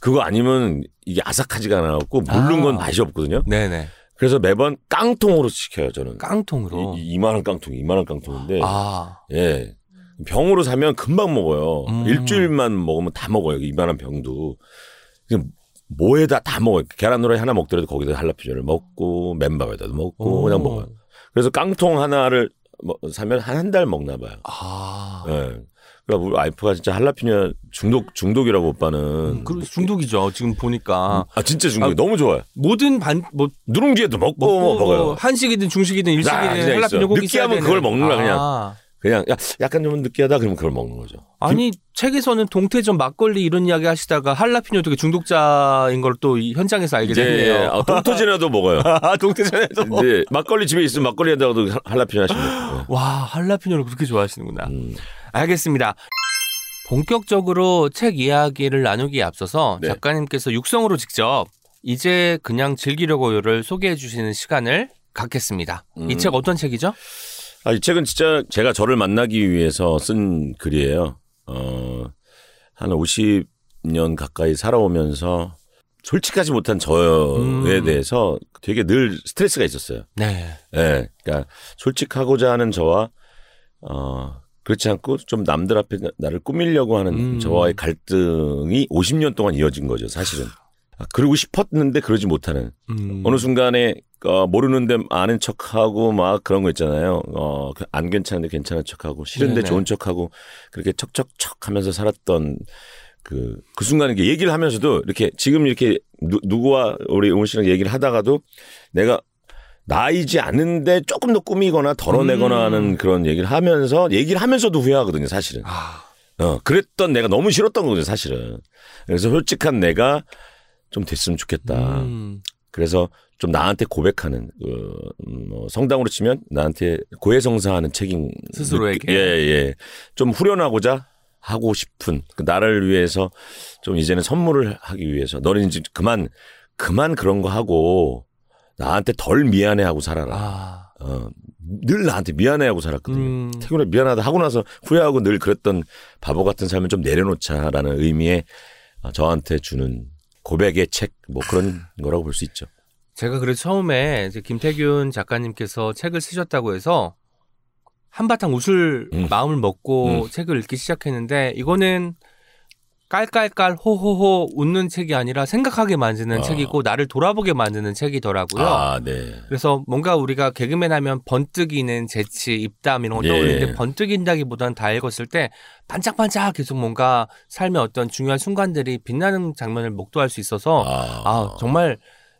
그거 아니면 이게 아삭하지가 않아갖고 물른 건 아. 맛이 없거든요. 네네. 그래서 매번 깡통으로 시켜요, 저는. 깡통으로. 이, 이만한 깡통, 이만한 깡통인데. 아. 예. 병으로 사면 금방 먹어요. 음. 일주일만 먹으면 다 먹어요. 이만한 병도. 뭐에다 다 먹어요. 계란 후라이 하나 먹더라도 거기다 할라피뇨를 먹고 맨밥에다도 먹고 그냥 먹어요. 그래서 깡통 하나를 뭐 사면 한 한 달 먹나 봐요. 아. 예. 그러니까 우리 와이프가 진짜 할라피뇨 중독 중독이라고 오빠는. 음, 그리고 중독이죠. 지금 보니까 아 진짜 중독. 아, 너무 좋아요. 모든 반뭐 누룽지에도 먹고, 뭐 먹고 먹어요. 한식이든 중식이든 아, 일식이든 그냥 할라피뇨 있어. 꼭 느끼하면 그걸. 먹는 거야, 그냥. 아. 그냥 야, 약간 좀 느끼하다 그러면 그걸 먹는 거죠. 아니 책에서는 동태전 막걸리 이런 이야기 하시다가 할라피뇨 되게 중독자인 걸 또 현장에서 알게 됐네요. 아, 동토진에도 먹어요. 아 동태전에도 이제 막걸리 집에 있으면 막걸리에다가도 할라피뇨 하시면. 와 할라피뇨를 그렇게 좋아하시는구나. 음. 알겠습니다. 본격적으로 책 이야기를 나누기에 앞서서 네. 작가님께서 육성으로 직접 이제 그냥 즐기려고요를 소개해 주시는 시간을 갖겠습니다. 이 음. 책 어떤 책이죠? 아, 이 책은 진짜 제가 저를 만나기 위해서 쓴 글이에요. 어, 한 50년 가까이 살아오면서 솔직하지 못한 저에 음. 대해서 되게 늘 스트레스가 있었어요. 네. 예. 그러니까 솔직하고자 하는 저와 어, 그렇지 않고 좀 남들 앞에 나- 나를 꾸미려고 하는 음. 저와의 갈등이 50년 동안 이어진 거죠, 사실은. 아, 그러고 싶었는데 그러지 못하는 음. 어느 순간에 어, 모르는데 아는 척하고 막 그런 거 있잖아요. 어, 그안 괜찮은데 괜찮은 척하고 싫은데 네네. 좋은 척하고 그렇게 척척척 하면서 살았던 그, 그 순간에 이렇게 얘기를 하면서도 이렇게 지금 이렇게 누, 누구와 우리 응원 씨랑 얘기를 하다가도 내가 나이지 않은데 조금 더 꾸미거나 덜어내거나 음. 하는 그런 얘기를 하면서 얘기를 하면서도 후회하거든요, 사실은. 아, 어, 그랬던 내가 너무 싫었던 거거든요, 사실은. 그래서 솔직한 내가 좀 됐으면 좋겠다. 음. 그래서 좀 나한테 고백하는 그, 음, 뭐 성당으로 치면 나한테 고해성사하는 책임 스스로에게? 예예 좀 후련하고자 하고 싶은 그 나를 위해서 좀 이제는 선물을 하기 위해서 너는 이제 그만 그만 그런 거 하고 나한테 덜 미안해하고 살아라. 아. 어, 늘 나한테 미안해하고 살았거든요. 음. 태균아 미안하다 하고 나서 후회하고 늘 그랬던 바보 같은 삶을 좀 내려놓자라는 의미의 어, 저한테 주는 고백의 책 뭐 그런 거라고 볼 수 있죠. 제가 그래서 처음에 이제 김태균 작가님께서 책을 쓰셨다고 해서 한바탕 웃을 음. 마음을 먹고 음. 책을 읽기 시작했는데 이거는 깔깔깔 호호호 웃는 책이 아니라 생각하게 만드는 아. 책이고 나를 돌아보게 만드는 책이더라고요. 아, 네. 그래서 뭔가 우리가 개그맨 하면 번뜩이는 재치, 입담 이런 거 예. 떠올리는데 번뜩인다기보다는 다 읽었을 때 반짝반짝 계속 뭔가 삶의 어떤 중요한 순간들이 빛나는 장면을 목도할 수 있어서 아, 아, 정말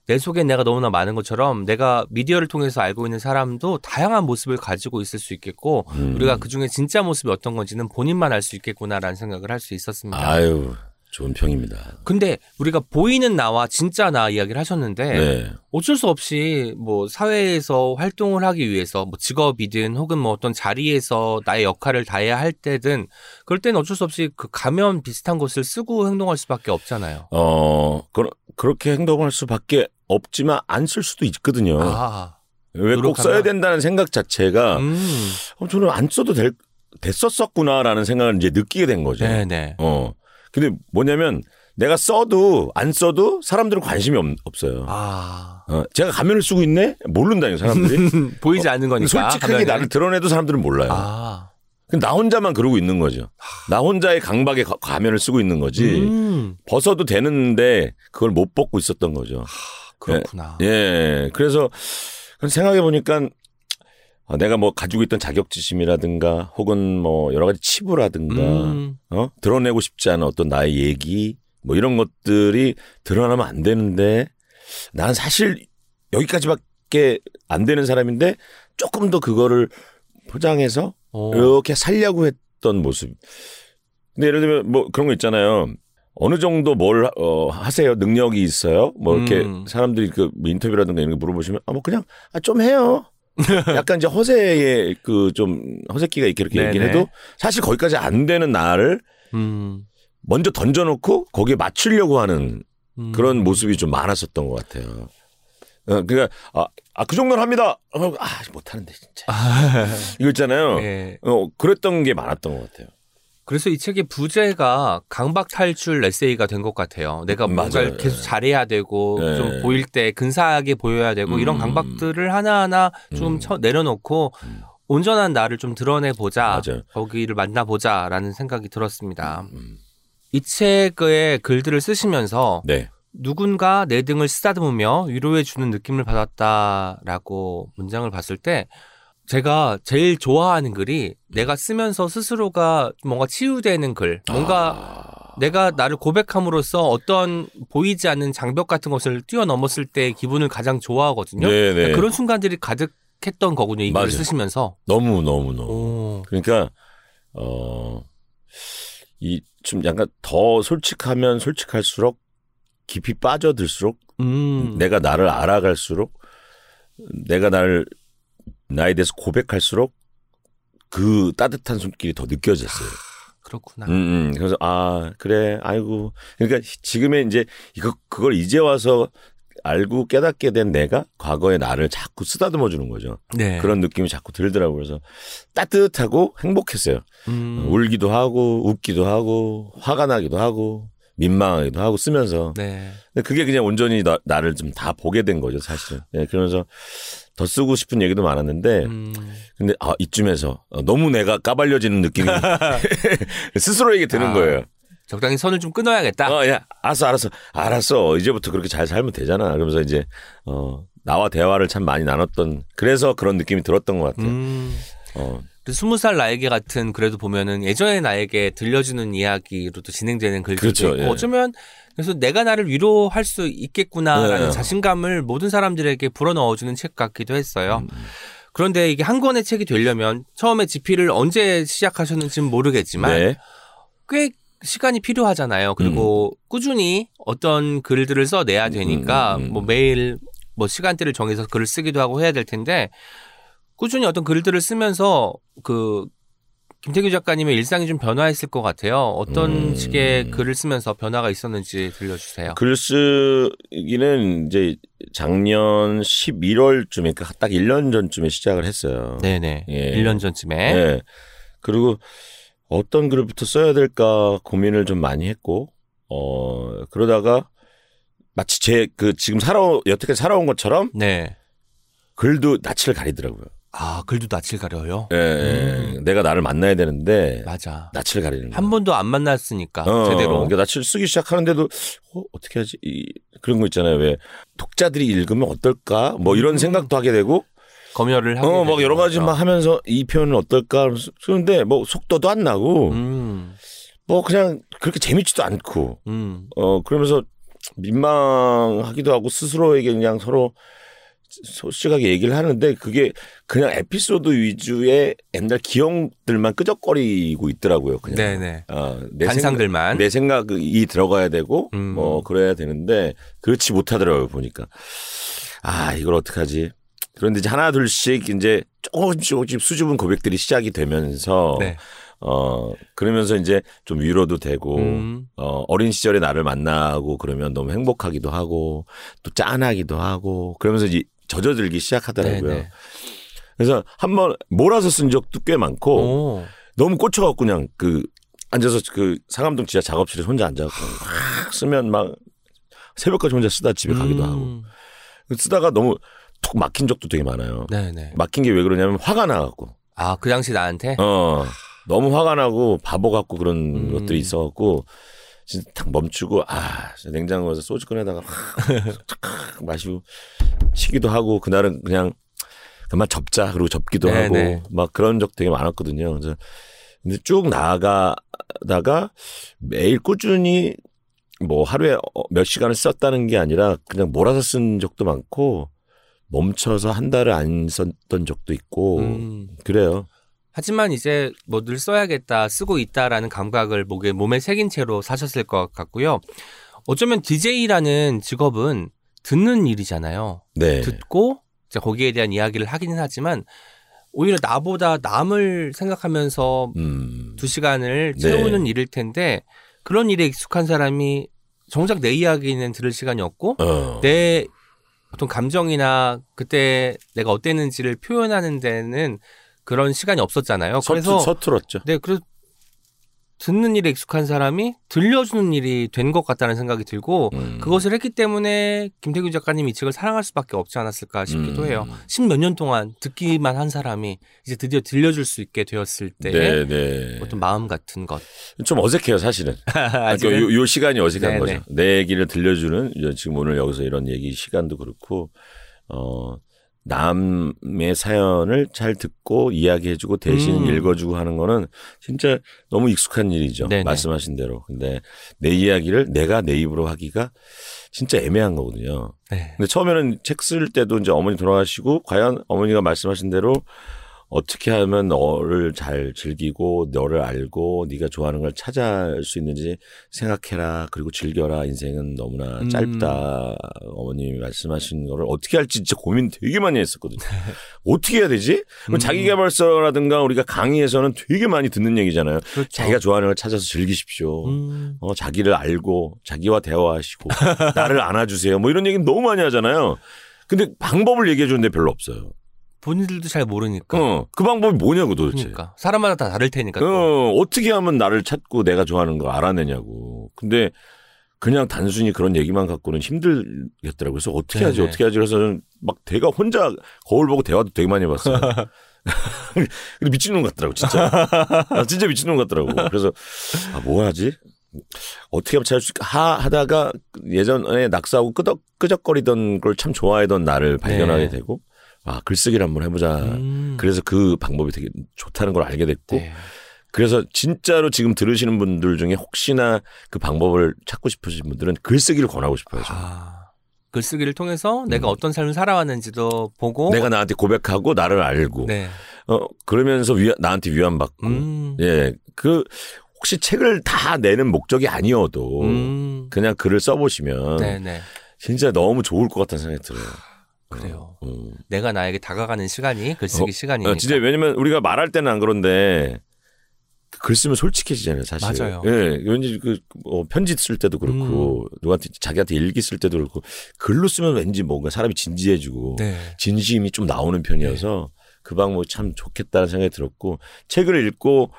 내 속에 내가 너무나 많은 것처럼 내가 미디어를 통해서 알고 있는 사람도 다양한 모습을 가지고 있을 수 있겠고 음. 우리가 그 중에 진짜 모습이 어떤 건지는 본인만 알 수 있겠구나라는 생각을 할 수 있었습니다. 아유, 좋은 평입니다. 근데 우리가 보이는 나와 진짜 나 이야기를 하셨는데 네. 어쩔 수 없이 뭐 사회에서 활동을 하기 위해서 뭐 직업이든 혹은 뭐 어떤 자리에서 나의 역할을 다해야 할 때든 그럴 때는 어쩔 수 없이 그 가면 비슷한 것을 쓰고 행동할 수밖에 없잖아요. 어, 그, 그렇게 행동할 수밖에 없지만 안 쓸 수도 있거든요. 아, 왜꼭 노력하면? 써야 된다는 생각 자체가 음, 어, 저는 안 써도 될, 됐었었구나라는 생각을 이제 느끼게 된 거죠. 네네. 어. 근데 뭐냐면 내가 써도 안 써도 사람들은 관심이 없, 없어요. 아, 어, 제가 가면을 쓰고 있네? 모른다요, 사람들이. 보이지 않는 거니까. 솔직하게 가면은. 나를 드러내도 사람들은 몰라요. 아, 나 혼자만 그러고 있는 거죠. 나 혼자의 강박에 가- 가면을 쓰고 있는 거지. 음, 벗어도 되는데 그걸 못 벗고 있었던 거죠. 그렇구나. 예. 그래서 생각해 보니까 어, 내가 뭐 가지고 있던 자격지심이라든가 혹은 뭐 여러 가지 치부라든가 음, 어? 드러내고 싶지 않은 어떤 나의 얘기 뭐 이런 것들이 드러나면 안 되는데 난 사실 여기까지밖에 안 되는 사람인데 조금 더 그거를 포장해서 어, 이렇게 살려고 했던 모습. 근데 예를 들면 뭐 그런 거 있잖아요. 어느 정도 뭘 어, 하세요? 능력이 있어요? 뭐 이렇게 음. 사람들이 그뭐 인터뷰라든가 이런 거 물어보시면 아 뭐 그냥 아, 좀 해요. 약간 이제 허세의 그 좀 허세끼가 있게 이렇게 네네. 얘기를 해도 사실 거기까지 안 되는 나를 음, 먼저 던져놓고 거기에 맞추려고 하는 음. 그런 모습이 좀 많았었던 것 같아요. 어, 그러니까 아, 아, 그 정도는 합니다. 어, 아, 못하는데 진짜. 이거 있잖아요. 예. 어, 그랬던 게 많았던 것 같아요. 그래서 이 책의 부제가 강박 탈출 에세이가 된 것 같아요. 내가 뭔가를 맞아요. 계속 잘해야 되고 네. 좀 보일 때 근사하게 보여야 되고 이런 음. 강박들을 하나하나 좀 음. 쳐- 내려놓고 음. 온전한 나를 좀 드러내 보자. 맞아요. 거기를 만나 보자라는 생각이 들었습니다. 음. 이 책의 글들을 쓰시면서 네. 누군가 내 등을 쓰다듬으며 위로해 주는 느낌을 받았다라고 문장을 봤을 때 제가 제일 좋아하는 글이 내가 쓰면서 스스로가 뭔가 치유되는 글, 뭔가 아. 내가 나를 고백함으로써 어떤 보이지 않는 장벽 같은 것을 뛰어넘었을 때 기분을 가장 좋아하거든요. 네네. 그러니까 그런 순간들이 가득했던 거군요. 이 글을. 쓰시면서. 너무 너무 너무. 오. 그러니까 어. 이 좀 약간 더 솔직하면 솔직할수록 깊이 빠져들수록 음. 내가 나를 알아갈수록 내가 나를 나에 대해서 고백할수록 그 따뜻한 손길이 더 느껴졌어요. 그렇구나. 음, 음. 그래서 아 그래 아이고 그러니까 지금의 이제 이거 그걸 이제 와서 알고 깨닫게 된 내가 과거의 나를 자꾸 쓰다듬어 주는 거죠. 네. 그런 느낌이 자꾸 들더라고요. 그래서 따뜻하고 행복했어요. 음. 울기도 하고 웃기도 하고 화가 나기도 하고 민망하기도 하고 쓰면서 네. 근데 그게 그냥 온전히 나, 나를 좀 다 보게 된 거죠 사실은. 네, 그러면서 더 쓰고 싶은 얘기도 많았는데 음. 근데 아 이쯤에서 어, 너무 내가 까발려지는 느낌이 스스로에게 드는 아. 거예요. 적당히 선을 좀 끊어야겠다. 어, 야, 알았어, 알았어, 알았어. 이제부터 그렇게 잘 살면 되잖아. 그러면서 이제 어 나와 대화를 참 많이 나눴던 그래서 그런 느낌이 들었던 것 같아요. 음. 어, 스무 살 나에게 같은 그래도 보면은 예전의 나에게 들려주는 이야기로도 진행되는 글들도 그렇죠, 있고 예. 어쩌면 그래서 내가 나를 위로할 수 있겠구나라는 네. 자신감을 모든 사람들에게 불어넣어주는 책 같기도 했어요. 음. 그런데 이게 한 권의 책이 되려면 처음에 집필을 언제 시작하셨는지는 모르겠지만 네, 꽤 시간이 필요하잖아요. 그리고 꾸준히 어떤 글들을 써내야 되니까 음, 음, 음. 뭐 매일 뭐 시간대를 정해서 글을 쓰기도 하고 해야 될 텐데 꾸준히 어떤 글들을 쓰면서 그 김태규 작가님의 일상이 좀 변화했을 것 같아요. 어떤 음. 식의 글을 쓰면서 변화가 있었는지 들려주세요. 글 쓰기는 이제 작년 11월쯤에 그러니까 딱 1년 전쯤에 시작을 했어요. 네네. 예. 1년 전쯤에. 네. 그리고 어떤 글부터 써야 될까 고민을 좀 많이 했고, 어, 그러다가 마치 제 그 지금 살아, 여태까지 살아온 것처럼 네. 글도 낯을 가리더라고요. 아, 글도 낯을 가려요? 예, 예. 내가 나를 만나야 되는데 맞아. 낯을 가리는. 한 번도 안 만났으니까, 어, 제대로. 그러니까 낯을 쓰기 시작하는데도 어, 어떻게 하지? 이, 그런 거 있잖아요. 왜 독자들이 읽으면 어떨까? 뭐 이런 음. 생각도 하게 되고 검열을 하게 어, 막 여러 가지 거죠. 막 하면서 이 표현은 어떨까? 쓰는데 뭐 속도도 안 나고 음, 뭐 그냥 그렇게 재밌지도 않고 음. 어 그러면서 민망하기도 하고 스스로에게 그냥 서로 솔직하게 얘기를 하는데 그게 그냥 에피소드 위주의 옛날 기억들만 끄적거리고 있더라고요. 그냥. 네네. 어, 내 단상들만. 생각, 내 생각이 들어가야 되고 음. 뭐 그래야 되는데 그렇지 못하더라고요 보니까 아 이걸 어떡하지 그런데 이제 하나 둘씩 이제 조금씩 조금씩 수줍은 고백들이 시작이 되면서 네. 어, 그러면서 이제 좀 위로도 되고, 음. 어, 어린 시절에 나를 만나고 그러면 너무 행복하기도 하고, 또 짠하기도 하고, 그러면서 이제 젖어들기 시작하더라고요. 네네. 그래서 한 번 몰아서 쓴 적도 꽤 많고, 오. 너무 꽂혀갖고 그냥 그, 앉아서 그 상암동 지하 작업실에 혼자 앉아갖고 막 쓰면 막 새벽까지 혼자 쓰다 집에 가기도 하고. 음. 쓰다가 너무 툭 막힌 적도 되게 많아요. 네네. 막힌 게 왜 그러냐면 화가 나갖고. 아, 그 당시 나한테? 어, 너무 화가 나고 바보 같고 그런 음. 것들이 있어갖고 진짜 탁 멈추고 아 냉장고에서 소주 꺼내다가 탁 마시고 치기도 하고 그날은 그냥 그만 접자 그리고 접기도 네네. 하고 막 그런 적 되게 많았거든요. 그래서 근데 쭉 나아가다가 매일 꾸준히 뭐 하루에 어, 몇 시간을 썼다는 게 아니라 그냥 몰아서 쓴 적도 많고 멈춰서 한 달을 안 썼던 적도 있고 음. 그래요. 하지만 이제 뭐 늘 써야겠다, 쓰고 있다라는 감각을 목에, 몸에 새긴 채로 사셨을 것 같고요. 어쩌면 DJ라는 직업은 듣는 일이잖아요. 네. 듣고 이제 거기에 대한 이야기를 하기는 하지만 오히려 나보다 남을 생각하면서 음. 두 시간을 네. 채우는 일일 텐데 그런 일에 익숙한 사람이 정작 내 이야기는 들을 시간이 없고 어. 내 어떤 감정이나 그때 내가 어땠는지를 표현하는 데는 그런 시간이 없었잖아요. 그래서 서툴었죠. 네, 그래서 듣는 일에 익숙한 사람이 들려주는 일이 된 것 같다는 생각이 들고 음. 그것을 했기 때문에 김태균 작가님이 이 책을 사랑할 수밖에 없지 않았을까 싶기도 음. 해요. 십몇 년 동안 듣기만 한 사람이 이제 드디어 들려줄 수 있게 되었을 때 네, 네. 어떤 마음 같은 것. 좀 어색해요, 사실은. 그러니까 요, 요 시간이 어색한 네네. 거죠. 내 얘기를 들려주는 지금 오늘 여기서 이런 얘기 시간도 그렇고 어 남의 사연을 잘 듣고 이야기해주고 대신 음. 읽어주고 하는 거는 진짜 너무 익숙한 일이죠. 네네. 말씀하신 대로. 근데 내 이야기를 내가 내 입으로 하기가 진짜 애매한 거거든요. 네. 근데 처음에는 책 쓸 때도 이제 어머니 돌아가시고 과연 어머니가 말씀하신 대로 어떻게 하면 너를 잘 즐기고 너를 알고 네가 좋아하는 걸 찾아할 수 있는지 생각해라 그리고 즐겨라 인생은 너무나 음. 짧다 어머님이 말씀하신 거를 어떻게 할지 진짜 고민 되게 많이 했었거든요 어떻게 해야 되지 음. 자기개발서라든가 우리가 강의에서는 되게 많이 듣는 얘기잖아요 그렇죠. 자기가 좋아하는 걸 찾아서 즐기십시오 음. 어, 자기를 알고 자기와 대화하시고 나를 안아주세요. 뭐 이런 얘기는 너무 많이 하잖아요. 근데 방법을 얘기해 주는데 별로 없어요. 본인들도 잘 모르니까. 어, 그 방법이 뭐냐고 도대체. 그러니까 사람마다 다 다를 테니까. 또. 어, 어떻게 하면 나를 찾고 내가 좋아하는 거 알아내냐고. 근데 그냥 단순히 그런 얘기만 갖고는 힘들겠더라고요. 그래서 어떻게 하지, 네네. 어떻게 하지. 그래서 저는 막 대가 혼자 거울 보고 대화도 되게 많이 해봤어요. 근데 미친놈 같더라고, 진짜. 아, 진짜 미친놈 같더라고. 그래서, 아, 뭐 하지? 어떻게 하면 찾을 수? 하, 하다가 예전에 낙서하고 끄덕, 끄적거리던 걸 참 좋아하던 나를 발견하게 네. 되고, 아, 글쓰기를 한번 해보자. 음. 그래서 그 방법이 되게 좋다는 걸 알게 됐고, 네. 그래서 진짜로 지금 들으시는 분들 중에 혹시나 그 방법을 찾고 싶으신 분들은 글쓰기를 권하고 싶어요. 저는. 아, 글쓰기를 통해서 내가 음. 어떤 삶을 살아왔는지도 보고 내가 나한테 고백하고 나를 알고, 네. 어, 그러면서 위, 나한테 위안받고, 음. 예, 그, 혹시 책을 다 내는 목적이 아니어도 음. 그냥 글을 써보시면 네, 네. 진짜 너무 좋을 것 같다는 생각이 들어요. 그래요. 어, 어. 내가 나에게 다가가는 시간이 글쓰기 어, 시간이니까. 어, 진짜 왜냐면 우리가 말할 때는 안 그런데 글 쓰면 솔직해지잖아요, 사실. 맞아요. 예, 왠지 그, 뭐 편지 쓸 때도 그렇고, 음. 누구한테, 자기한테 일기 쓸 때도 그렇고, 글로 쓰면 왠지 뭔가 사람이 진지해지고, 네. 진심이 좀 나오는 편이어서 그 방법이 참 좋겠다는 생각이 들었고, 책을 읽고,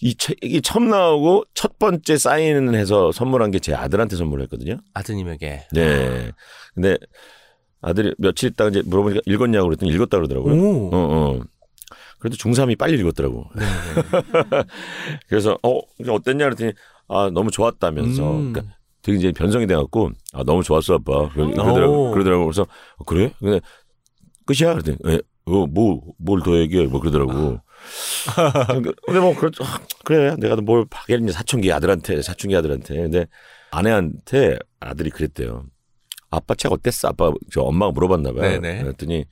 이 책이 처음 나오고 첫 번째 사인을 해서 선물한 게 제 아들한테 선물했거든요. 아드님에게. 네. 근데 아들이 며칠 있다가 이제 물어보니까 읽었냐고 그랬더니 읽었다 그러더라고요. 오. 어, 어. 그래도 중3이 빨리 읽었더라고. 네. 그래서, 어, 어땠냐 그랬더니, 아, 너무 좋았다면서. 음. 그러니까 되게 이제 변성이 돼갖고, 아, 너무 좋았어, 아빠. 그러- 그러더라고. 오. 그러더라고. 그래서, 어, 그래? 근데, 끝이야? 그랬더니, 예, 어, 뭐, 뭘 더 얘기해? 뭐 그러더라고. 그러니까 근데 뭐, 그래, 아, 그래. 내가 뭘 하겠니? 사춘기 아들한테, 사춘기 아들한테. 근데 아내한테 아들이 그랬대요. 아빠 책 어땠어? 아빠, 저 엄마가 물어봤나 봐요. 네네. 그랬더니,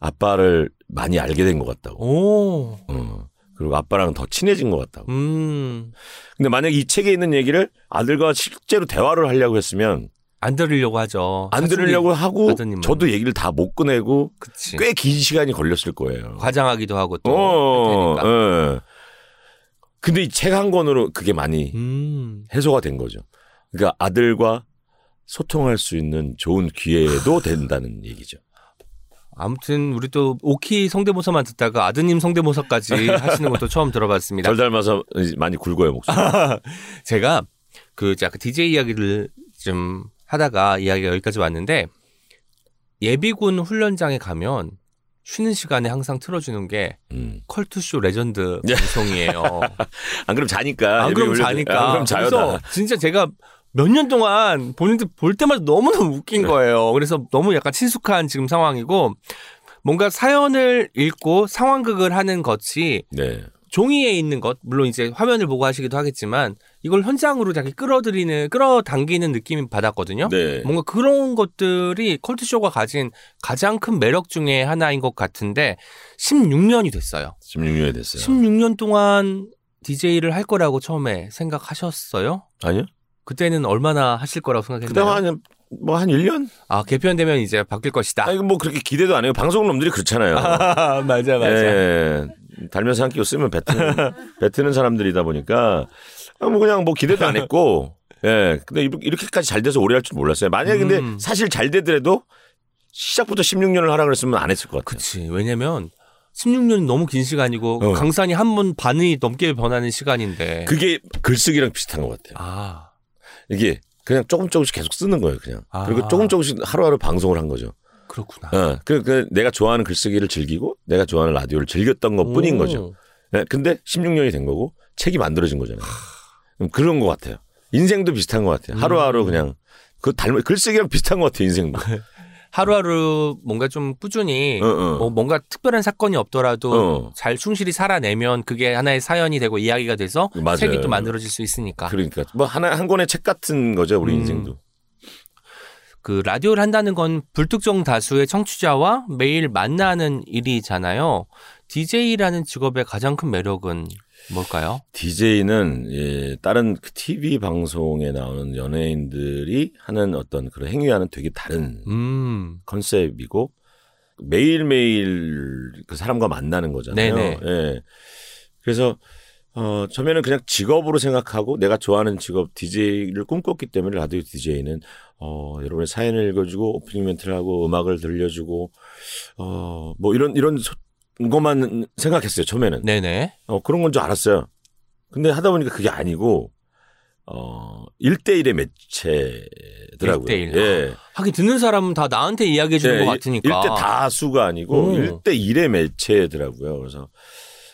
아빠를 많이 알게 된 것 같다고. 오. 어. 그리고 아빠랑 더 친해진 것 같다고. 음. 근데 만약 이 책에 있는 얘기를 아들과 실제로 대화를 하려고 했으면 안 들으려고 하죠. 안 들으려고 하고 아드님은. 저도 얘기를 다 못 꺼내고. 꽤 긴 시간이 걸렸을 거예요. 과장하기도 하고 또. 어. 예. 근데 이 책 한 권으로 그게 많이 음. 해소가 된 거죠. 그러니까 아들과 소통할 수 있는 좋은 기회도 된다는 얘기죠. 아무튼 우리 또 오키 성대모사만 듣다가 아드님 성대모사까지 하시는 것도 처음 들어봤습니다. 절 닮아서 많이 굵어요 목소리. 제가 그 약간 DJ 이야기를 좀 하다가 이야기가 여기까지 왔는데 예비군 훈련장에 가면 쉬는 시간에 항상 틀어주는 게 음. 컬투쇼 레전드 방송이에요. 안 그럼 자니까. 안 그럼 자니까. 안 그럼 자요 그래서. 진짜 제가 몇 년 동안 본인들 볼 때마다 너무너무 웃긴 네. 거예요. 그래서 너무 약간 친숙한 지금 상황이고 뭔가 사연을 읽고 상황극을 하는 것이 네. 종이에 있는 것 물론 이제 화면을 보고 하시기도 하겠지만 이걸 현장으로 이렇게 끌어들이는 끌어당기는 느낌이 받았거든요. 네. 뭔가 그런 것들이 컬트 쇼가 가진 가장 큰 매력 중에 하나인 것 같은데 16년이 됐어요. 16년이 됐어요. 16년 동안 DJ를 할 거라고 처음에 생각하셨어요? 아니요? 그때는 얼마나 하실 거라고 생각했나요? 한, 뭐한 1년? 아 개편되면 이제 바뀔 것이다. 아니, 뭐 그렇게 기대도 안 해요. 방송 놈들이 그렇잖아요. 맞아 예. 달면서 한 끼고 쓰면 뱉는, 뱉는 사람들이다 보니까 아, 뭐 그냥 뭐 기대도 안 했고 예. 근데 이렇- 이렇게까지 잘 돼서 오래 할 줄 몰랐어요. 만약에 근데 음. 사실 잘 되더라도 시작부터 16년을 하라 그랬으면 안 했을 것 같아요. 그치. 왜냐면 16년이 너무 긴 시간이고 어. 강산이 한 번 반이 넘게 변하는 시간인데. 그게 글쓰기랑 비슷한 것 같아요. 아 이게 그냥 조금 조금씩 계속 쓰는 거예요, 그냥. 아. 그리고 조금 조금씩 하루하루 방송을 한 거죠. 그렇구나. 어, 그, 그 내가 좋아하는 글쓰기를 즐기고 내가 좋아하는 라디오를 즐겼던 것 뿐인 오. 거죠. 네, 근데 16년이 된 거고 책이 만들어진 거잖아요. 음, 그런 것 같아요. 인생도 비슷한 것 같아요. 하루하루 음. 그냥 그 닮은 글쓰기랑 비슷한 것 같아요, 인생도. 하루하루 뭔가 좀 꾸준히 어, 어. 뭐 뭔가 특별한 사건이 없더라도 어. 잘 충실히 살아내면 그게 하나의 사연이 되고 이야기가 돼서 맞아요. 책이 또 만들어질 수 있으니까. 그러니까 뭐 하나 한 권의 책 같은 거죠, 우리 음. 인생도. 그 라디오를 한다는 건 불특정 다수의 청취자와 매일 만나는 일이잖아요. DJ라는 직업의 가장 큰 매력은 뭘까요? DJ는 예, 다른 그 TV 방송에 나오는 연예인들이 하는 어떤 그런 행위와는 되게 다른 음. 컨셉이고 매일매일 그 사람과 만나는 거잖아요. 네네. 예. 그래서 어 처음에는 그냥 직업으로 생각하고 내가 좋아하는 직업 DJ를 꿈꿨기 때문에 라디오 DJ는 어 여러분의 사연을 읽어주고 오프닝 멘트를 하고 음악을 들려주고 어 뭐 이런 이런 소- 것만 생각했어요 처음에는 네네. 어 그런 건 줄 알았어요. 근데 하다 보니까 그게 아니고 어 1대1의 매체더라고요. 1대1. 예. 하긴 듣는 사람은 다 나한테 이야기해 주는 예, 것 같으니까. 1대 다수가 아니고 오. 1대 1의 매체더라고요. 그래서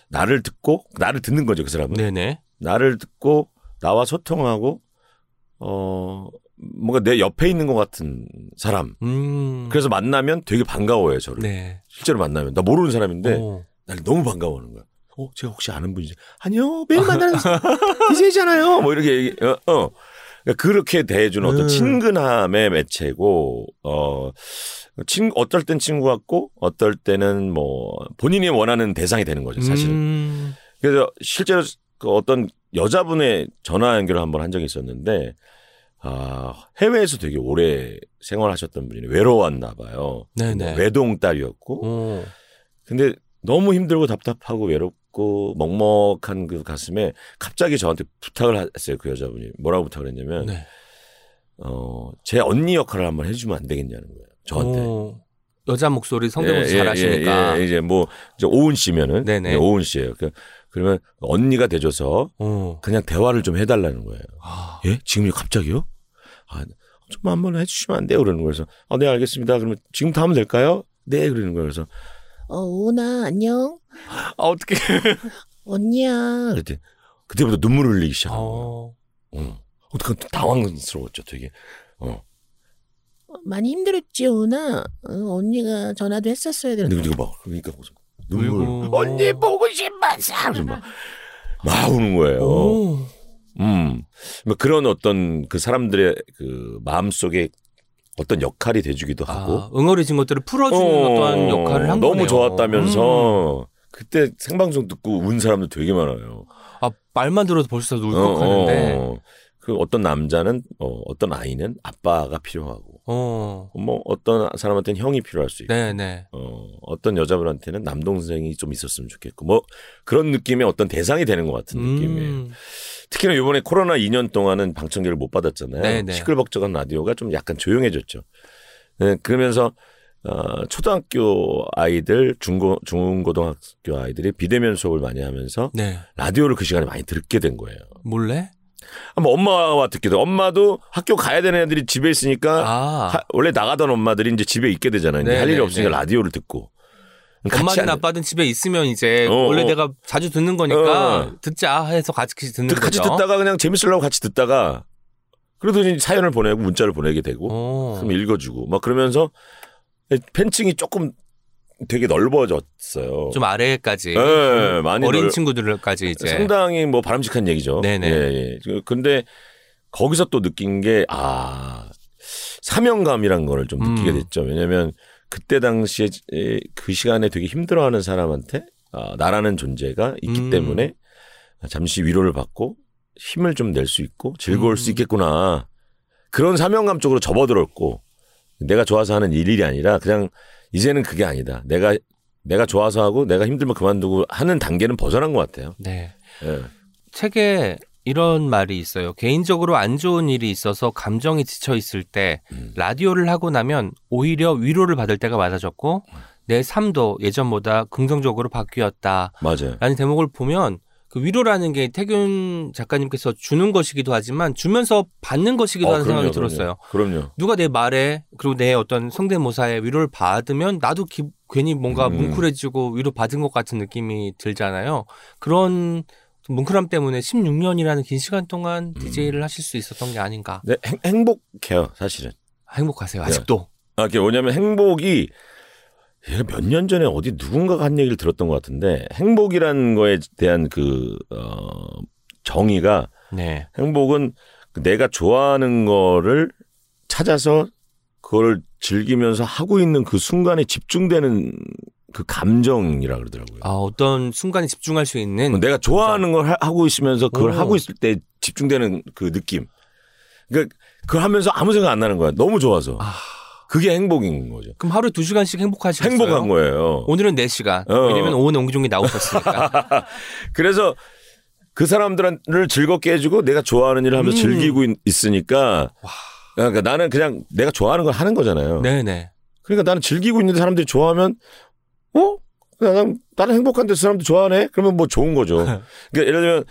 나를 듣고 나를 듣는 거죠, 그 사람은. 네네. 나를 듣고 나와 소통하고 어 뭔가 내 옆에 있는 것 같은 사람. 음. 그래서 만나면 되게 반가워해요, 저를. 네. 실제로 만나면 나 모르는 사람인데 오. 나를 너무 반가워하는 거야. 어, 제가 혹시 아는 분이지? 아니요, 매일 만나는 DJ잖아요. 뭐 이렇게 얘기, 어, 어. 그러니까 그렇게 대해주는 어떤 음. 친근함의 매체고, 어, 친, 어떨 땐 친구 같고, 어떨 때는 뭐, 본인이 원하는 대상이 되는 거죠, 사실은. 음. 그래서 실제로 그 어떤 여자분의 전화 연결을 한번 한 적이 있었는데, 아, 해외에서 되게 오래 생활하셨던 분이 외로웠나 봐요. 네네. 외동딸이었고, 오. 근데 너무 힘들고 답답하고 외롭고 먹먹한 그 가슴에 갑자기 저한테 부탁을 했어요. 그 여자분이. 뭐라고 부탁을 했냐면, 네. 어, 제 언니 역할을 한번 해주면 안 되겠냐는 거예요. 저한테. 오. 여자 목소리 성대모사 예, 예, 잘하시니까. 예, 예, 이제 뭐, 이제 오은 씨면은. 네네. 네, 오은 씨예요 그, 그러면 언니가 돼줘서 오. 그냥 대화를 좀 해달라는 거예요. 아. 예? 지금요? 갑자기요? 아, 좀 한번 해주시면 안 돼요? 그러는 거예요. 그래서, 아, 네, 알겠습니다. 그러면 지금부터 하면 될까요? 네, 그러는 거예요. 그래서, 어, 오나, 안녕. 아, 어떻게. 언니야. 그때, 그때부터 눈물 을 흘리기 시작한 거예요. 어. 어. 어떡한 당황스러웠죠, 되게. 어. 어, 많이 힘들었지, 오나. 어, 언니가 전화도 했었어야 근데 되는데. 그거 막, 그러니까 무슨 눈물. 울고. 언니 보고 싶었어! 그래서 막, 막 우는 거예요. 오. 음. 뭐 그런 어떤 그 사람들의 그 마음 속에 어떤 역할이 돼주기도 하고. 아, 응어리진 것들을 풀어주는 어, 떤 역할을 한 너무 거네요. 음. 좋았다면서. 그때 생방송 듣고 운 사람들 되게 많아요. 아, 말만 들어도 벌써 어, 울컥하는데. 어. 그 어떤 남자는 어, 어떤 아이는 아빠가 필요하고 어. 뭐 어떤 사람한테는 형이 필요할 수 있고 네네. 어, 어떤 여자분한테는 남동생이 좀 있었으면 좋겠고 뭐 그런 느낌의 어떤 대상이 되는 것 같은 느낌이에요. 음. 특히나 이번에 코로나 2년 동안은 방청객을 못 받았잖아요. 네네. 시끌벅적한 라디오가 좀 약간 조용해졌죠. 네, 그러면서 어, 초등학교 아이들, 중고 중고등학교 아이들이 비대면 수업을 많이 하면서 네. 라디오를 그 시간에 많이 듣게 된 거예요. 몰래? 뭐 엄마와 듣기도 엄마도 학교 가야 되는 애들이 집에 있으니까 아. 하- 원래 나가던 엄마들이 이제 집에 있게 되잖아요. 네, 할 일이 네, 없으니까 네. 라디오를 듣고. 엄마든 안- 아빠든 집에 있으면 이제 어, 원래 어. 내가 자주 듣는 거니까 어. 듣자 해서 같이 듣는 듣- 같이 거죠. 듣다가 그냥 재밌으려고 같이 듣다가 그래도 이제 사연을 보내고 문자를 보내게 되고 오. 그럼 읽어주고 막 그러면서 팬층이 조금 되게 넓어졌어요. 좀 아래까지 예, 많이 어린 넓- 친구들까지 이제 상당히 뭐 바람직한 얘기죠. 네네. 예, 예. 그- 근데 거기서 또 느낀 게 아, 사명감이란 거를 좀 느끼게 음. 됐죠. 왜냐면 그때 당시에 그 시간에 되게 힘들어하는 사람한테 아, 나라는 존재가 있기 음. 때문에 잠시 위로를 받고 힘을 좀 낼 수 있고 즐거울 음. 수 있겠구나. 그런 사명감 쪽으로 접어들었고 내가 좋아서 하는 일이 아니라 그냥 이제는 그게 아니다. 내가 내가 좋아서 하고 내가 힘들면 그만두고 하는 단계는 벗어난 것 같아요. 네. 예. 책에 이런 말이 있어요. 개인적으로 안 좋은 일이 있어서 감정이 지쳐 있을 때 음. 라디오를 하고 나면 오히려 위로를 받을 때가 많아졌고 내 삶도 예전보다 긍정적으로 바뀌었다. 맞아요. 라는 대목을 보면 그 위로라는 게 태균 작가님께서 주는 것이기도 하지만 주면서 받는 것이기도 어, 하는 그럼요, 생각이 들었어요. 그럼요. 그럼요. 누가 내 말에 그리고 내 어떤 성대모사에 위로를 받으면 나도 기- 괜히 뭔가 음. 뭉클해지고 위로 받은 것 같은 느낌이 들잖아요. 그런 뭉클함 때문에 16년이라는 긴 시간 동안 음. DJ를 하실 수 있었던 게 아닌가. 네, 행, 행복해요, 사실은. 행복하세요. 네. 아직도. 아, 그게 뭐냐면 행복이 몇 년 전에 어디 누군가가 한 얘기를 들었던 것 같은데 행복이라는 거에 대한 그, 어, 정의가 네. 행복은 내가 좋아하는 거를 찾아서 그걸 즐기면서 하고 있는 그 순간에 집중되는 그 감정이라 그러더라고요. 아, 어떤 순간에 집중할 수 있는 내가 좋아하는 걸 하- 하고 있으면서 그걸 오. 하고 있을 때 집중되는 그 느낌. 그러니까 그걸 하면서 아무 생각 안 나는 거야. 너무 좋아서. 아. 그게 행복인 거죠. 그럼 하루에 두 시간씩 행복하시겠어요? 행복한 거예요. 오늘은 4시간. 어. 왜냐면 오은 옹기종이 나오셨으니까. 그래서 그 사람들을 즐겁게 해주고 내가 좋아하는 일을 하면서 음. 즐기고 있, 으니까 그러니까 나는 그냥 내가 좋아하는 걸 하는 거잖아요. 네네. 그러니까 나는 즐기고 있는데 사람들이 좋아하면 어? 나는, 나는 행복한데 그 사람들 좋아하네? 그러면 뭐 좋은 거죠. 그러니까 예를 들면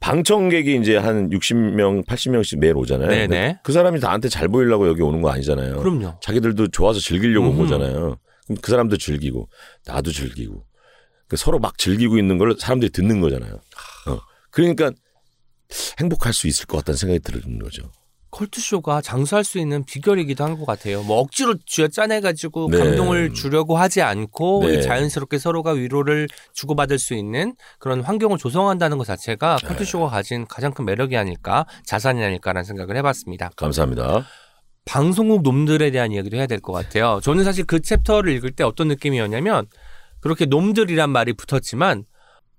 방청객이 이제 한 60명, 80명씩 매일 오잖아요. 네네. 근데 그 사람이 나한테 잘 보이려고 여기 오는 거 아니잖아요. 그럼요. 자기들도 좋아서 즐기려고 온 음흠. 거잖아요. 그럼 그 사람도 즐기고 나도 즐기고 그 서로 막 즐기고 있는 걸 사람들이 듣는 거잖아요. 어. 그러니까 행복할 수 있을 것 같다는 생각이 드는 거죠. 컬투쇼가 장수할 수 있는 비결이기도 한 것 같아요. 뭐 억지로 쥐어 짜내가지고 네. 감동을 주려고 하지 않고 네. 자연스럽게 서로가 위로를 주고받을 수 있는 그런 환경을 조성한다는 것 자체가 네. 컬투쇼가 가진 가장 큰 매력이 아닐까, 자산이 아닐까라는 생각을 해봤습니다. 감사합니다. 방송국 놈들에 대한 이야기도 해야 될 것 같아요. 저는 사실 그 챕터를 읽을 때 어떤 느낌이었냐면 그렇게 놈들이란 말이 붙었지만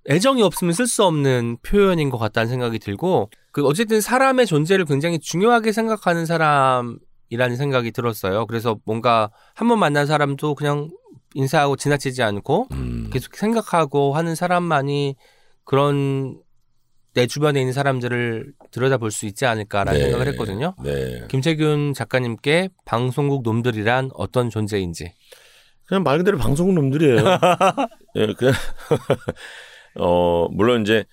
애정이 없으면 쓸 수 없는 표현인 것 같다는 생각이 들고 그 어쨌든 사람의 존재를 굉장히 중요하게 생각하는 사람이라는 생각이 들었어요. 그래서 뭔가 한 번 만난 사람도 그냥 인사하고 지나치지 않고 음. 계속 생각하고 하는 사람만이 그런 내 주변에 있는 사람들을 들여다볼 수 있지 않을까라는 네. 생각을 했거든요. 네. 김태균 작가님께 방송국 놈들이란 어떤 존재인지. 그냥 말 그대로 방송국 놈들이에요. 예, 그냥 어 물론 이제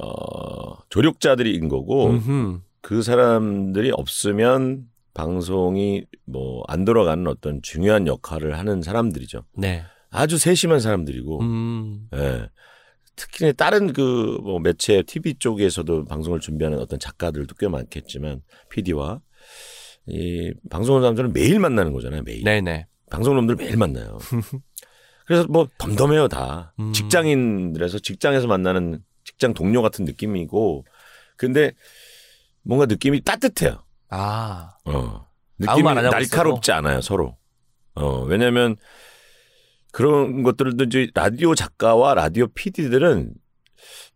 어 조력자들인 거고 음흠. 그 사람들이 없으면 방송이 뭐 안 돌아가는 어떤 중요한 역할을 하는 사람들이죠. 네. 아주 세심한 사람들이고, 음. 예. 특히 다른 그 뭐 매체 TV 쪽에서도 방송을 준비하는 어떤 작가들도 꽤 많겠지만 PD와 이 방송하는 사람들은 매일 만나는 거잖아요. 매일. 네네. 방송놈들 매일 만나요. 그래서 뭐 덤덤해요 다. 음. 직장인들에서 직장에서 만나는 직장 동료 같은 느낌이고, 근데 뭔가 느낌이 따뜻해요. 아. 어. 느낌이 날카롭지 않아요 서로. 어 왜냐하면 그런 것들도 이제 라디오 작가와 라디오 PD들은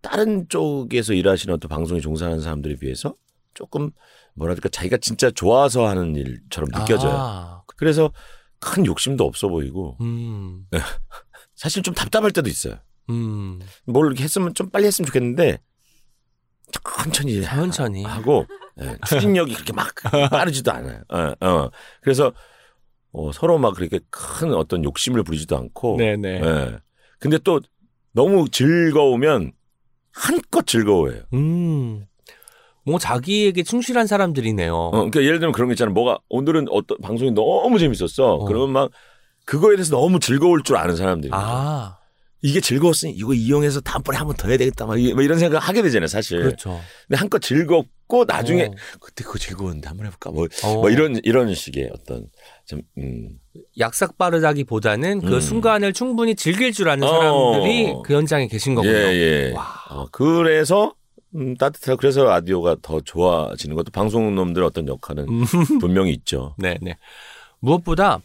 다른 쪽에서 일하시는 어떤 방송에 종사하는 사람들에 비해서 조금 뭐랄까 자기가 진짜 좋아서 하는 일처럼 느껴져요. 아. 그래서 큰 욕심도 없어 보이고 음. 사실 좀 답답할 때도 있어요. 음. 뭘 이렇게 했으면 좀 빨리 했으면 좋겠는데 천천히 천천히. 하고 예, 추진력이 그렇게 막 빠르지도 않아요. 어, 어. 그래서 어, 서로 막 그렇게 큰 어떤 욕심을 부리지도 않고. 네네. 예. 근데 또 너무 즐거우면 한껏 즐거워해요. 음. 뭐 자기에게 충실한 사람들이네요. 어, 그러니까 예를 들면 그런 거 있잖아요. 뭐가 오늘은 어떤 방송이 너무 재밌었어. 어. 그러면 막 그거에 대해서 너무 즐거울 줄 아는 사람들이. 아, 이게 즐거웠으니 이거 이용해서 다음번에 한 번 더 해야 되겠다. 막 이- 뭐 이런 생각 하게 되잖아요, 사실. 그렇죠. 근데 한껏 즐겁고 나중에 어. 그때 그거 즐거웠는데 한번 해볼까. 뭐, 어. 뭐 이런 이런 식의 어떤 좀 음. 약삭 빠르다기보다는 그 음. 순간을 충분히 즐길 줄 아는 어. 사람들이 그 현장에 계신 거군요. 예, 예. 와. 어, 그래서 음, 따뜻하고 그래서 라디오가 더 좋아지는 것도 방송놈들 어떤 역할은 음. 분명히 있죠. 네, 네. 무엇보다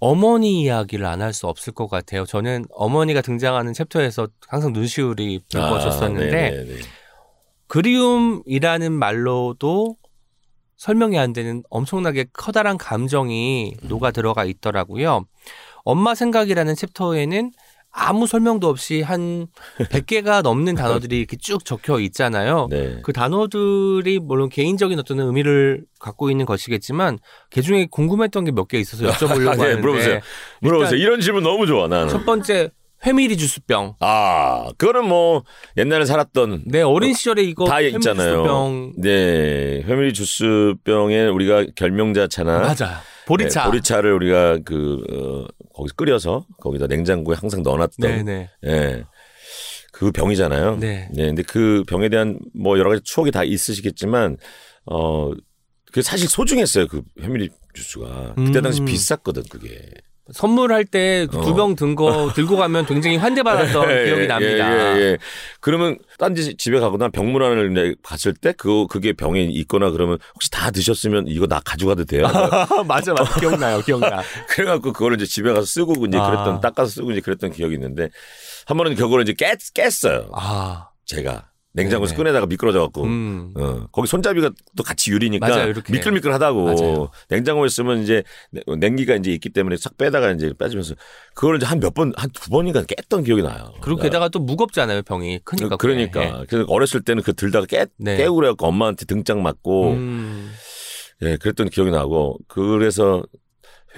어머니 이야기를 안 할 수 없을 것 같아요. 저는 어머니가 등장하는 챕터에서 항상 눈시울이 붉어졌었는데 아, 네네네. 그리움이라는 말로도 설명이 안 되는 엄청나게 커다란 감정이 음. 녹아 들어가 있더라고요. 엄마 생각이라는 챕터에는 아무 설명도 없이 한 100개가 넘는 단어들이 이렇게 쭉 적혀 있잖아요. 네. 그 단어들이 물론 개인적인 어떤 의미를 갖고 있는 것이겠지만 그 중에 궁금했던 게 몇 개 있어서 여쭤보려고 아, 네, 하는데 물어보세요. 물어보세요. 이런 질문 너무 좋아 나는. 첫 번째 회미리 주스병. 아, 그거는 뭐 옛날에 살았던 내 어린 시절에 이거 다 있잖아요. 주스병 네, 회밀리 주스병에 우리가 결명자차나 맞아요. 보리차. 네, 보리차를 우리가 그 어, 거기서 끓여서 거기다 냉장고에 항상 넣어놨던 네네. 예. 그 병이잖아요. 네. 근데 그 병에 대한 뭐 여러 가지 추억이 다 있으시겠지만 어, 그 사실 소중했어요. 그 회밀리 주스가. 그때 당시 음. 비쌌거든, 그게. 선물할 때두 어. 병든 거 들고 가면 굉장히 환대받았던 예, 기억이 예, 납니다. 예, 예. 그러면 딴지 집에 가거나 병문안을 이제 갔을 때 그, 그게 병에 있거나 그러면 혹시 다 드셨으면 이거 나 가져가도 돼요? 맞아, 맞아. 기억나요, 기억나. 그래갖고 그거를 이제 집에 가서 쓰고 이제 아. 그랬던, 닦아서 쓰고 이제 그랬던 기억이 있는데 한 번은 그거를 이제 깼, 깼어요. 아, 제가. 냉장고에서 네네. 꺼내다가 미끄러져갖고. 음. 어, 거기 손잡이가 또 같이 유리니까 맞아요. 미끌미끌하다고 맞아요. 냉장고에 쓰면 이제 냉기가 이제 있기 때문에 싹 빼다가 이제 빼주면서 그걸 이제 한 몇 번 한 두 번인가 깼던 기억이 나요. 그리고 게다가 또 무겁잖아요, 병이. 크니까. 그, 러니까 그게. 그래서 어렸을 때는 그 들다가 깨 네. 깨고 그래갖고 엄마한테 등짝 맞고 음. 예 그랬던 기억이 나고 그래서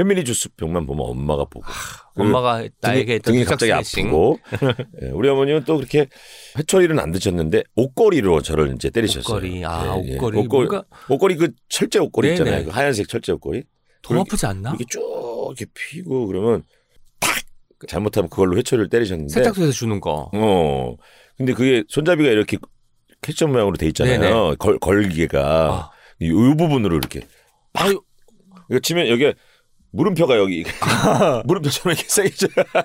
회밀리 주스 병만 보면 엄마가 보고 그 엄마가 나에게 등이 등짝 갑자기. 아프고 예, 우리 어머니는 또 그렇게 회초리는 안 드셨는데 옷걸이로 저를 이제 때리셨어요. 옷걸이. 아, 예, 예. 옷걸이. 옷걸이, 뭔가 옷걸이 그 철제 옷걸이 네네. 있잖아요. 그 하얀색 철제 옷걸이. 더 아프지 않나? 이렇게 쭉 이렇게 피고 그러면 탁 잘못하면 그걸로 회초리를 때리셨는데 세탁소에서 주는 거. 어. 근데 그게 손잡이가 이렇게 question 모양으로 돼 있잖아요. 네네. 걸, 걸이가. 아. 이, 이 부분으로 이렇게. 아유, 이거 치면 여기 물음표가 여기. 물음표처럼 이렇게 세게.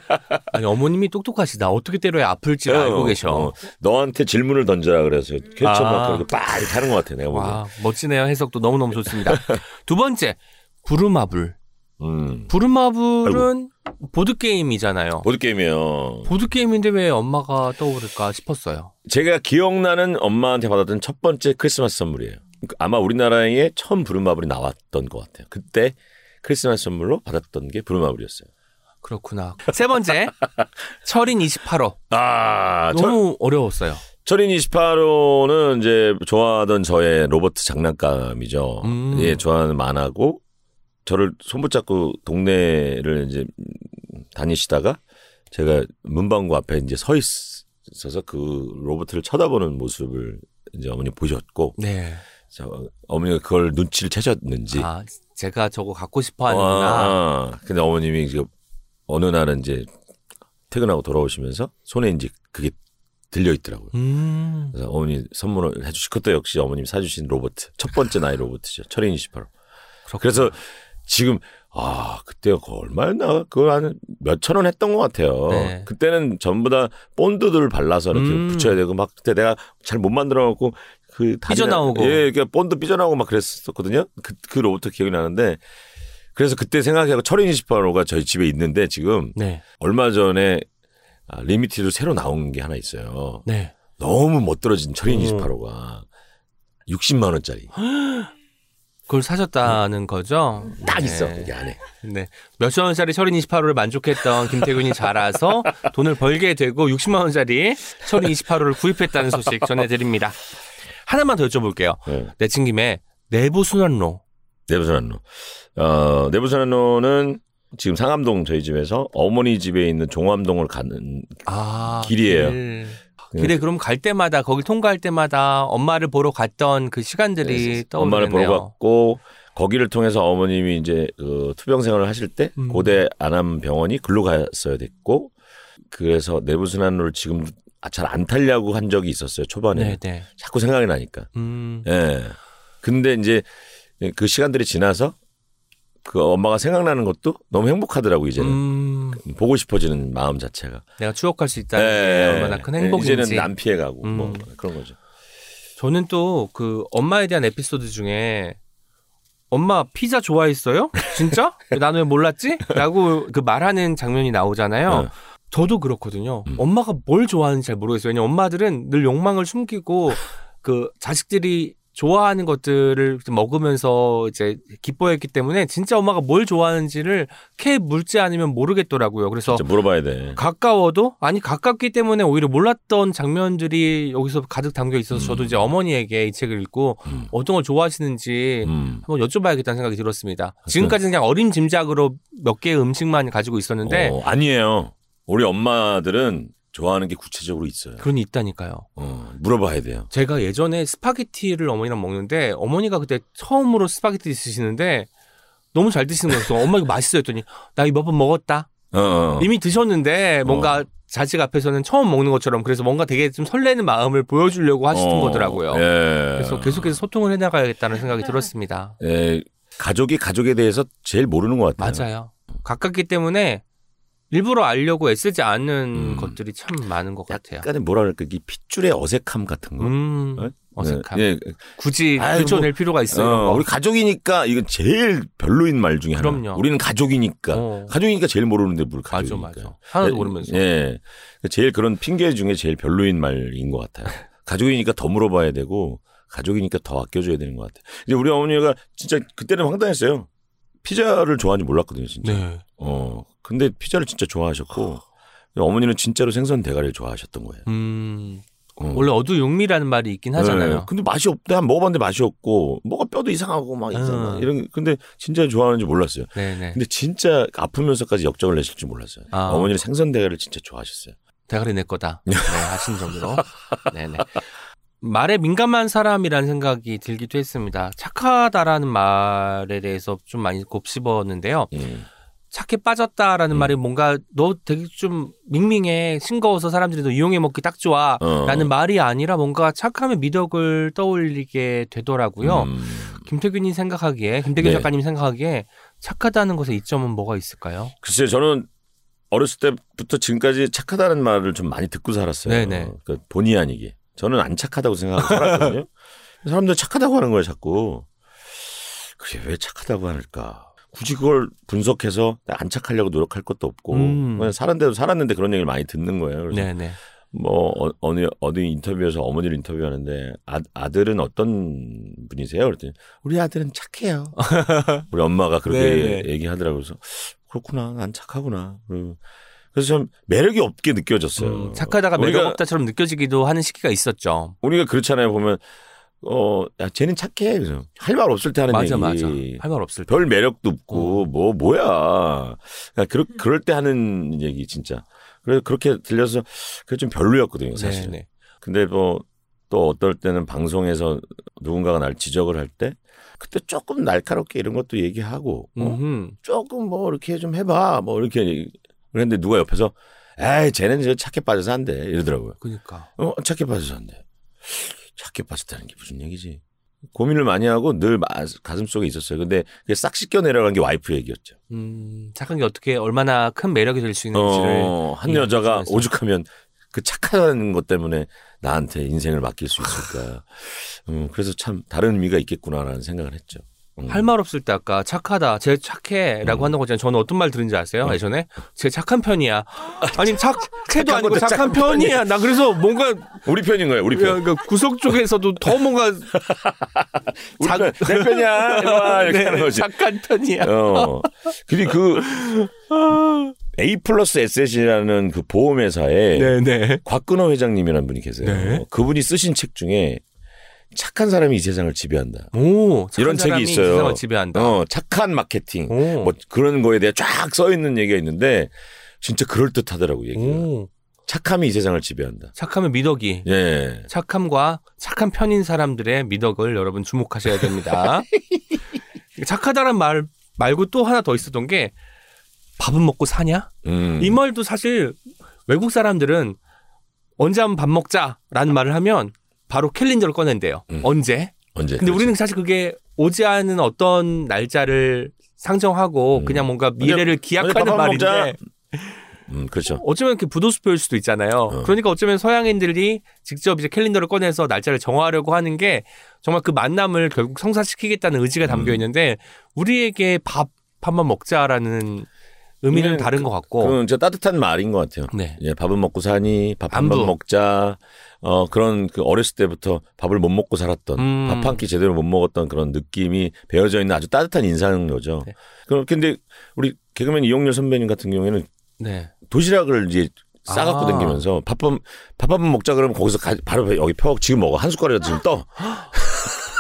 아니, 어머님이 똑똑하시다. 어떻게 때려야 아플지 알고 계셔. 어, 너한테 질문을 던져라 그래서 question 아. 빡 이렇게 하는 것 같아. 내가 보기엔. 와, 멋지네요. 해석도 너무너무 좋습니다. 두 번째, 부르마블. 음. 부르마블은 보드 게임이잖아요. 보드 게임이에요. 보드 게임인데 왜 엄마가 떠오를까 싶었어요. 제가 기억나는 엄마한테 받았던 첫 번째 크리스마스 선물이에요. 아마 우리나라에 처음 부루마블이 나왔던 것 같아요. 그때 크리스마스 선물로 받았던 게 부루마블이었어요. 그렇구나. 세 번째, 철인 28호. 아, 철, 너무 어려웠어요. 철인 28호는 이제 좋아하던 저의 로버트 장난감이죠. 음. 예, 좋아하는 만화고 저를 손붙잡고 동네를 이제 다니시다가 제가 문방구 앞에 이제 서 있어서 그 로버트를 쳐다보는 모습을 이제 어머니 보셨고 네. 저 어머니가 그걸 눈치를 채셨는지 아, 제가 저거 갖고 싶어 아, 하는구나. 아. 근데 어머님이 지금 어느 날은 이제 퇴근하고 돌아오시면서 손에 이제 그게 들려 있더라고요. 음. 그래서 어머니 선물을 해주시 그것도 역시 어머님이 사주신 로봇 첫 번째 나이 로봇이죠. 철인 28호. 그렇구나. 그래서 지금 아 그때가 그 얼마였나 그걸 한 몇천 원 했던 것 같아요. 네. 그때는 전부 다 본드들을 발라서 이렇게 음. 붙여야 되고 막 그때 내가 잘 못 만들어 갖고 그 삐져나오고. 예, 그러니까 본드 삐져나오고 막 그랬었거든요. 그, 그 로봇 기억이 나는데 그래서 그때 생각하고 철인 28호가 저희 집에 있는데 지금 네. 얼마 전에 아, limited 새로 나온 게 하나 있어요. 네. 너무 멋들어진 철인 오. 28호가 60만 원짜리. 그걸 사셨다는 거죠? 딱 네. 있어 여기 안에. 네. 몇천 원짜리 철인 28호를 만족했던 김태균이 자라서 돈을 벌게 되고 60만 원짜리 철인 28호를 구입했다는 소식 전해드립니다. 하나만 더 여쭤볼게요. 네. 내친 김에 내부 순환로. 내부순환로. 어, 내부순환로는 지금 상암동 저희 집에서 어머니 집에 있는 종암동을 가는 아, 길이에요. 길. 길에 그럼 갈 때마다 거길 통과할 때마다 엄마를 보러 갔던 그 시간들이 떠오르네요. 엄마를 보러 갔고 거기를 통해서 어머님이 이제 그 투병 생활을 하실 때 음. 고대 안암병원이 글로 갔어야 됐고 그래서 내부순환로를 지금 잘 안 타려고 한 적이 있었어요 초반에 네, 네. 자꾸 생각이 나니까 음. 예 근데 이제 그 시간들이 지나서 그 엄마가 생각나는 것도 너무 행복하더라고 이제는 음. 보고 싶어지는 마음 자체가 내가 추억할 수 있다는 게 예, 얼마나 큰 예, 행복인지. 이제는 남 피해가고 뭐 음. 그런 거죠 저는 또 그 엄마에 대한 에피소드 중에 엄마 피자 좋아했어요? 진짜? 나는 왜 몰랐지? 라고 그 말하는 장면이 나오잖아요. 네. 저도 그렇거든요. 음. 엄마가 뭘 좋아하는지 잘 모르겠어요. 왜냐면 엄마들은 늘 욕망을 숨기고 그 자식들이 좋아하는 것들을 먹으면서 이제 기뻐했기 때문에 진짜 엄마가 뭘 좋아하는지를 캐 물지 않으면 모르겠더라고요. 그래서 진짜 물어봐야 돼 가까워도 아니 가깝기 때문에 오히려 몰랐던 장면들이 여기서 가득 담겨 있어서 저도 음. 이제 어머니에게 이 책을 읽고 음. 어떤 걸 좋아하시는지 음. 한번 여쭤봐야겠다는 생각이 들었습니다. 지금까지는 그냥 어림짐작으로 몇 개의 음식만 가지고 있었는데 어, 아니에요. 우리 엄마들은 좋아하는 게 구체적으로 있어요. 그런 게 있다니까요. 어, 물어봐야 돼요. 제가 예전에 스파게티를 어머니랑 먹는데 어머니가 그때 처음으로 스파게티 드시는데 너무 잘 드시는 거였어. 엄마 이거 맛있어 했더니 나 이거 몇 번 먹었다. 어, 어. 이미 드셨는데 뭔가 자식 앞에서는 처음 먹는 것처럼 그래서 뭔가 되게 좀 설레는 마음을 보여주려고 하시는 어, 거더라고요. 예. 그래서 계속해서 소통을 해나가야겠다는 생각이 들었습니다. 예, 가족이 가족에 대해서 제일 모르는 것 같아요. 맞아요. 가깝기 때문에 일부러 알려고 애쓰지 않는 음. 것들이 참 많은 것 같아요. 약간의 뭐라 그럴까 이 핏줄의 어색함 같은 거. 음, 어? 어색함. 예, 굳이 들춰낼 뭐, 필요가 있어요. 어. 우리 가족이니까 이건 제일 별로인 말 중에 하나. 그럼요. 우리는 가족이니까. 어. 가족이니까 제일 모르는데 뭘 맞아, 가족이니까. 맞아. 하나도 예, 모르면서. 예. 제일 그런 핑계 중에 제일 별로인 말인 것 같아요. 가족이니까 더 물어봐야 되고 가족이니까 더 아껴줘야 되는 것 같아요. 이제 우리 어머니가 진짜 그때는 황당했어요. 피자를 좋아하는지 몰랐거든요, 진짜. 네. 어. 근데 피자를 진짜 좋아하셨고 어머니는 진짜로 생선 대가리를 좋아하셨던 거예요. 음, 어. 원래 어두육미라는 말이 있긴 하잖아요. 네. 근데 맛이. 한 먹어봤는데 맛이 없고 뭐가 뼈도 이상하고 막 이상 음. 이런. 근데 진짜 좋아하는지 몰랐어요. 네네. 근데 진짜 아프면서까지 역적을 내실 줄 몰랐어요. 아. 어머니는 생선 대가리를 진짜 좋아하셨어요. 대가리 내 거다. 네, 하신 정도로. 네네. 말에 민감한 사람이라는 생각이 들기도 했습니다. 착하다라는 말에 대해서 좀 많이 곱씹었는데요. 음. 착해 빠졌다라는 음. 말이 뭔가 너 되게 좀 밍밍해 싱거워서 사람들이 너 이용해 먹기 딱 좋아 어. 라는 말이 아니라 뭔가 착함의 미덕을 떠올리게 되더라고요. 음. 김태균이 생각하기에 김태균 네. 작가님이 생각하기에 착하다는 것의 이점은 뭐가 있을까요? 글쎄요, 저는 어렸을 때부터 지금까지 착하다는 말을 좀 많이 듣고 살았어요. 네네. 그 본의 아니게. 저는 안 착하다고 생각하고 살았거든요. 사람들 착하다고 하는 거예요, 자꾸. 그게 왜 착하다고 할까? 굳이 그걸 분석해서 안 착하려고 노력할 것도 없고 음. 그냥 살았는데도 살았는데 그런 얘기를 많이 듣는 거예요. 그래서 네네. 뭐 어, 어느 어디 인터뷰에서 어머니를 인터뷰하는데 아, 아들은 어떤 분이세요? 그랬더니 우리 아들은 착해요. 우리 엄마가 그렇게 네네. 얘기하더라고요. 그래서 그렇구나, 난 착하구나. 그리고 그래서 좀 매력이 없게 느껴졌어요. 음, 착하다가 매력 우리가, 없다처럼 느껴지기도 하는 시기가 있었죠. 우리가 그렇잖아요. 보면 어, 야, 쟤는 착해. 할 말 없을 때 하는 맞아 얘기. 맞아. 할말 없을 때. 별 매력도 없고 어. 뭐 뭐야. 그러니까 그럴, 그럴 때 하는 얘기 진짜. 그래서 그렇게 들려서 그게 좀 별로였거든요, 사실. 네네. 근데 뭐 또 어떨 때는 방송에서 누군가가 날 지적을 할 때 그때 조금 날카롭게 이런 것도 얘기하고 어? 조금 뭐 이렇게 좀 해봐 뭐 이렇게 그랬는데 누가 옆에서 에이 쟤는 저 착해 빠져서 안 돼 이러더라고요. 그러니까. 어 착해 빠져서 안 돼. 착해 빠졌다는 게 무슨 얘기지? 고민을 많이 하고 늘 마- 가슴 속에 있었어요. 근데 그게 싹 씻겨 내려간 게 와이프 얘기였죠. 음, 착한 게 어떻게 얼마나 큰 매력이 될 수 있는지를 어, 한이 여자가 방송에서. 오죽하면 그 착한 것 때문에 나한테 인생을 맡길 수 있을까. 음, 그래서 참 다른 의미가 있겠구나라는 생각을 했죠. 음. 할말 없을 때 아까 착하다, 쟤 착해라고 음. 한다고 하잖아요. 저는 어떤 말 들은지 아세요? 예전에 쟤 착한 편이야. 아니 착 착해도 아니고 착한 편이야. 나 그래서 뭔가 우리 편인 거예요. 우리 편. 그 구석 쪽에서도 더 뭔가 우리 자- 편. 내 편이야. 이리 와. 이렇게 네, 하는 거지. 착한 편이야. 어. 근데 그 A 플러스 S이라는 그 보험회사에 네네. 곽근호 회장님이라는 분이 계세요. 네. 그분이 쓰신 책 중에 착한 사람이 이 세상을 지배한다. 오, 착한 이런 책이 사람이 있어요. 세상을 지배한다. 어, 착한 마케팅. 오, 뭐 그런 거에 대해 쫙 써 있는 얘기가 있는데 진짜 그럴 듯하더라고 얘기가. 오, 착함이 이 세상을 지배한다. 착하면 미덕이. 예. 착함과 착한 편인 사람들의 미덕을 여러분 주목하셔야 됩니다. 착하다란 말 말고 또 하나 더 있었던 게 밥은 먹고 사냐? 음. 이 말도 사실 외국 사람들은 언제 한번 밥 먹자라는 말을 하면 바로 캘린더를 꺼낸대요. 음. 언제? 언제? 근데 우리는 사실 그게 오지 않은 어떤 날짜를 상정하고 음. 그냥 뭔가 미래를 기약하는 밥 한번 말인데. 음, 그렇죠. 어쩌면 이렇게 부도수표일 수도 있잖아요. 어. 그러니까 어쩌면 서양인들이 직접 이제 캘린더를 꺼내서 날짜를 정하려고 하는 게 정말 그 만남을 결국 성사시키겠다는 의지가 담겨 음. 있는데 우리에게 밥 한번 먹자라는 의미는 네, 다른 것 같고. 그건 진짜 따뜻한 말인 것 같아요. 네. 예, 밥은 먹고 사니, 밥 한 번. 먹자. 어, 그런 그 어렸을 때부터 밥을 못 먹고 살았던, 음. 밥한 끼 제대로 못 먹었던 그런 느낌이 배어져 있는 아주 따뜻한 인사인 거죠. 네. 그럼 근데 우리 개그맨 이용렬 선배님 같은 경우에는 네. 도시락을 이제 싸갖고 아. 다니면서 밥은 밥한번 먹자 그러면 거기서 가- 바로 여기 펴 지금 먹어 한 숟가락이라도 지금 떠.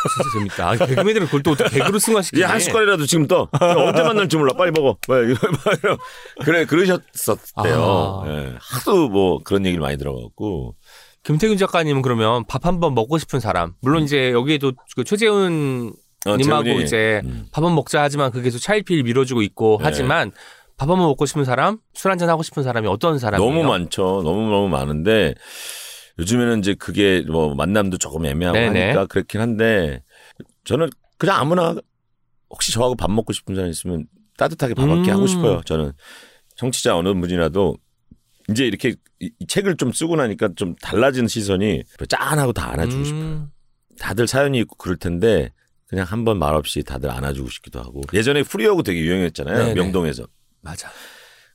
진짜 재밌다. 아니, 개그맨들은 그걸 또 어떻게 개그로 승화시키네. 예, 한 숟가락이라도 지금 떠. 언제 만날지 몰라. 빨리 먹어. 이러- 그래, 그러셨었대요. 아. 예, 하도 뭐 그런 얘기를 많이 들어갖고. 김태균 작가님은 그러면 밥 한 번 먹고 싶은 사람. 물론 이제 여기에도 그 최재훈 어, 님하고 재훈이, 이제 음. 밥한번 먹자 하지만 그게 계속 차일피일 미뤄지고 있고 네. 하지만 밥 한 번 먹고 싶은 사람, 술 한 잔 하고 싶은 사람이 어떤 사람이에요? 너무 많죠. 너무 너무 많은데 요즘에는 이제 그게 뭐 만남도 조금 애매하고 네네. 하니까 그렇긴 한데 저는 그냥 아무나 혹시 저하고 밥 먹고 싶은 사람 있으면 따뜻하게 밥 먹게 음. 하고 싶어요. 저는 청취자 어느 분이라도 이제 이렇게 이, 이 책을 좀 쓰고 나니까 좀 달라진 시선이 짠하고 다 안아주고 싶어요. 음, 다들 사연이 있고 그럴 텐데 그냥 한 번 말없이 다들 안아주고 싶기도 하고 예전에 프리어고 되게 유행했잖아요. 네네. 명동에서. 맞아.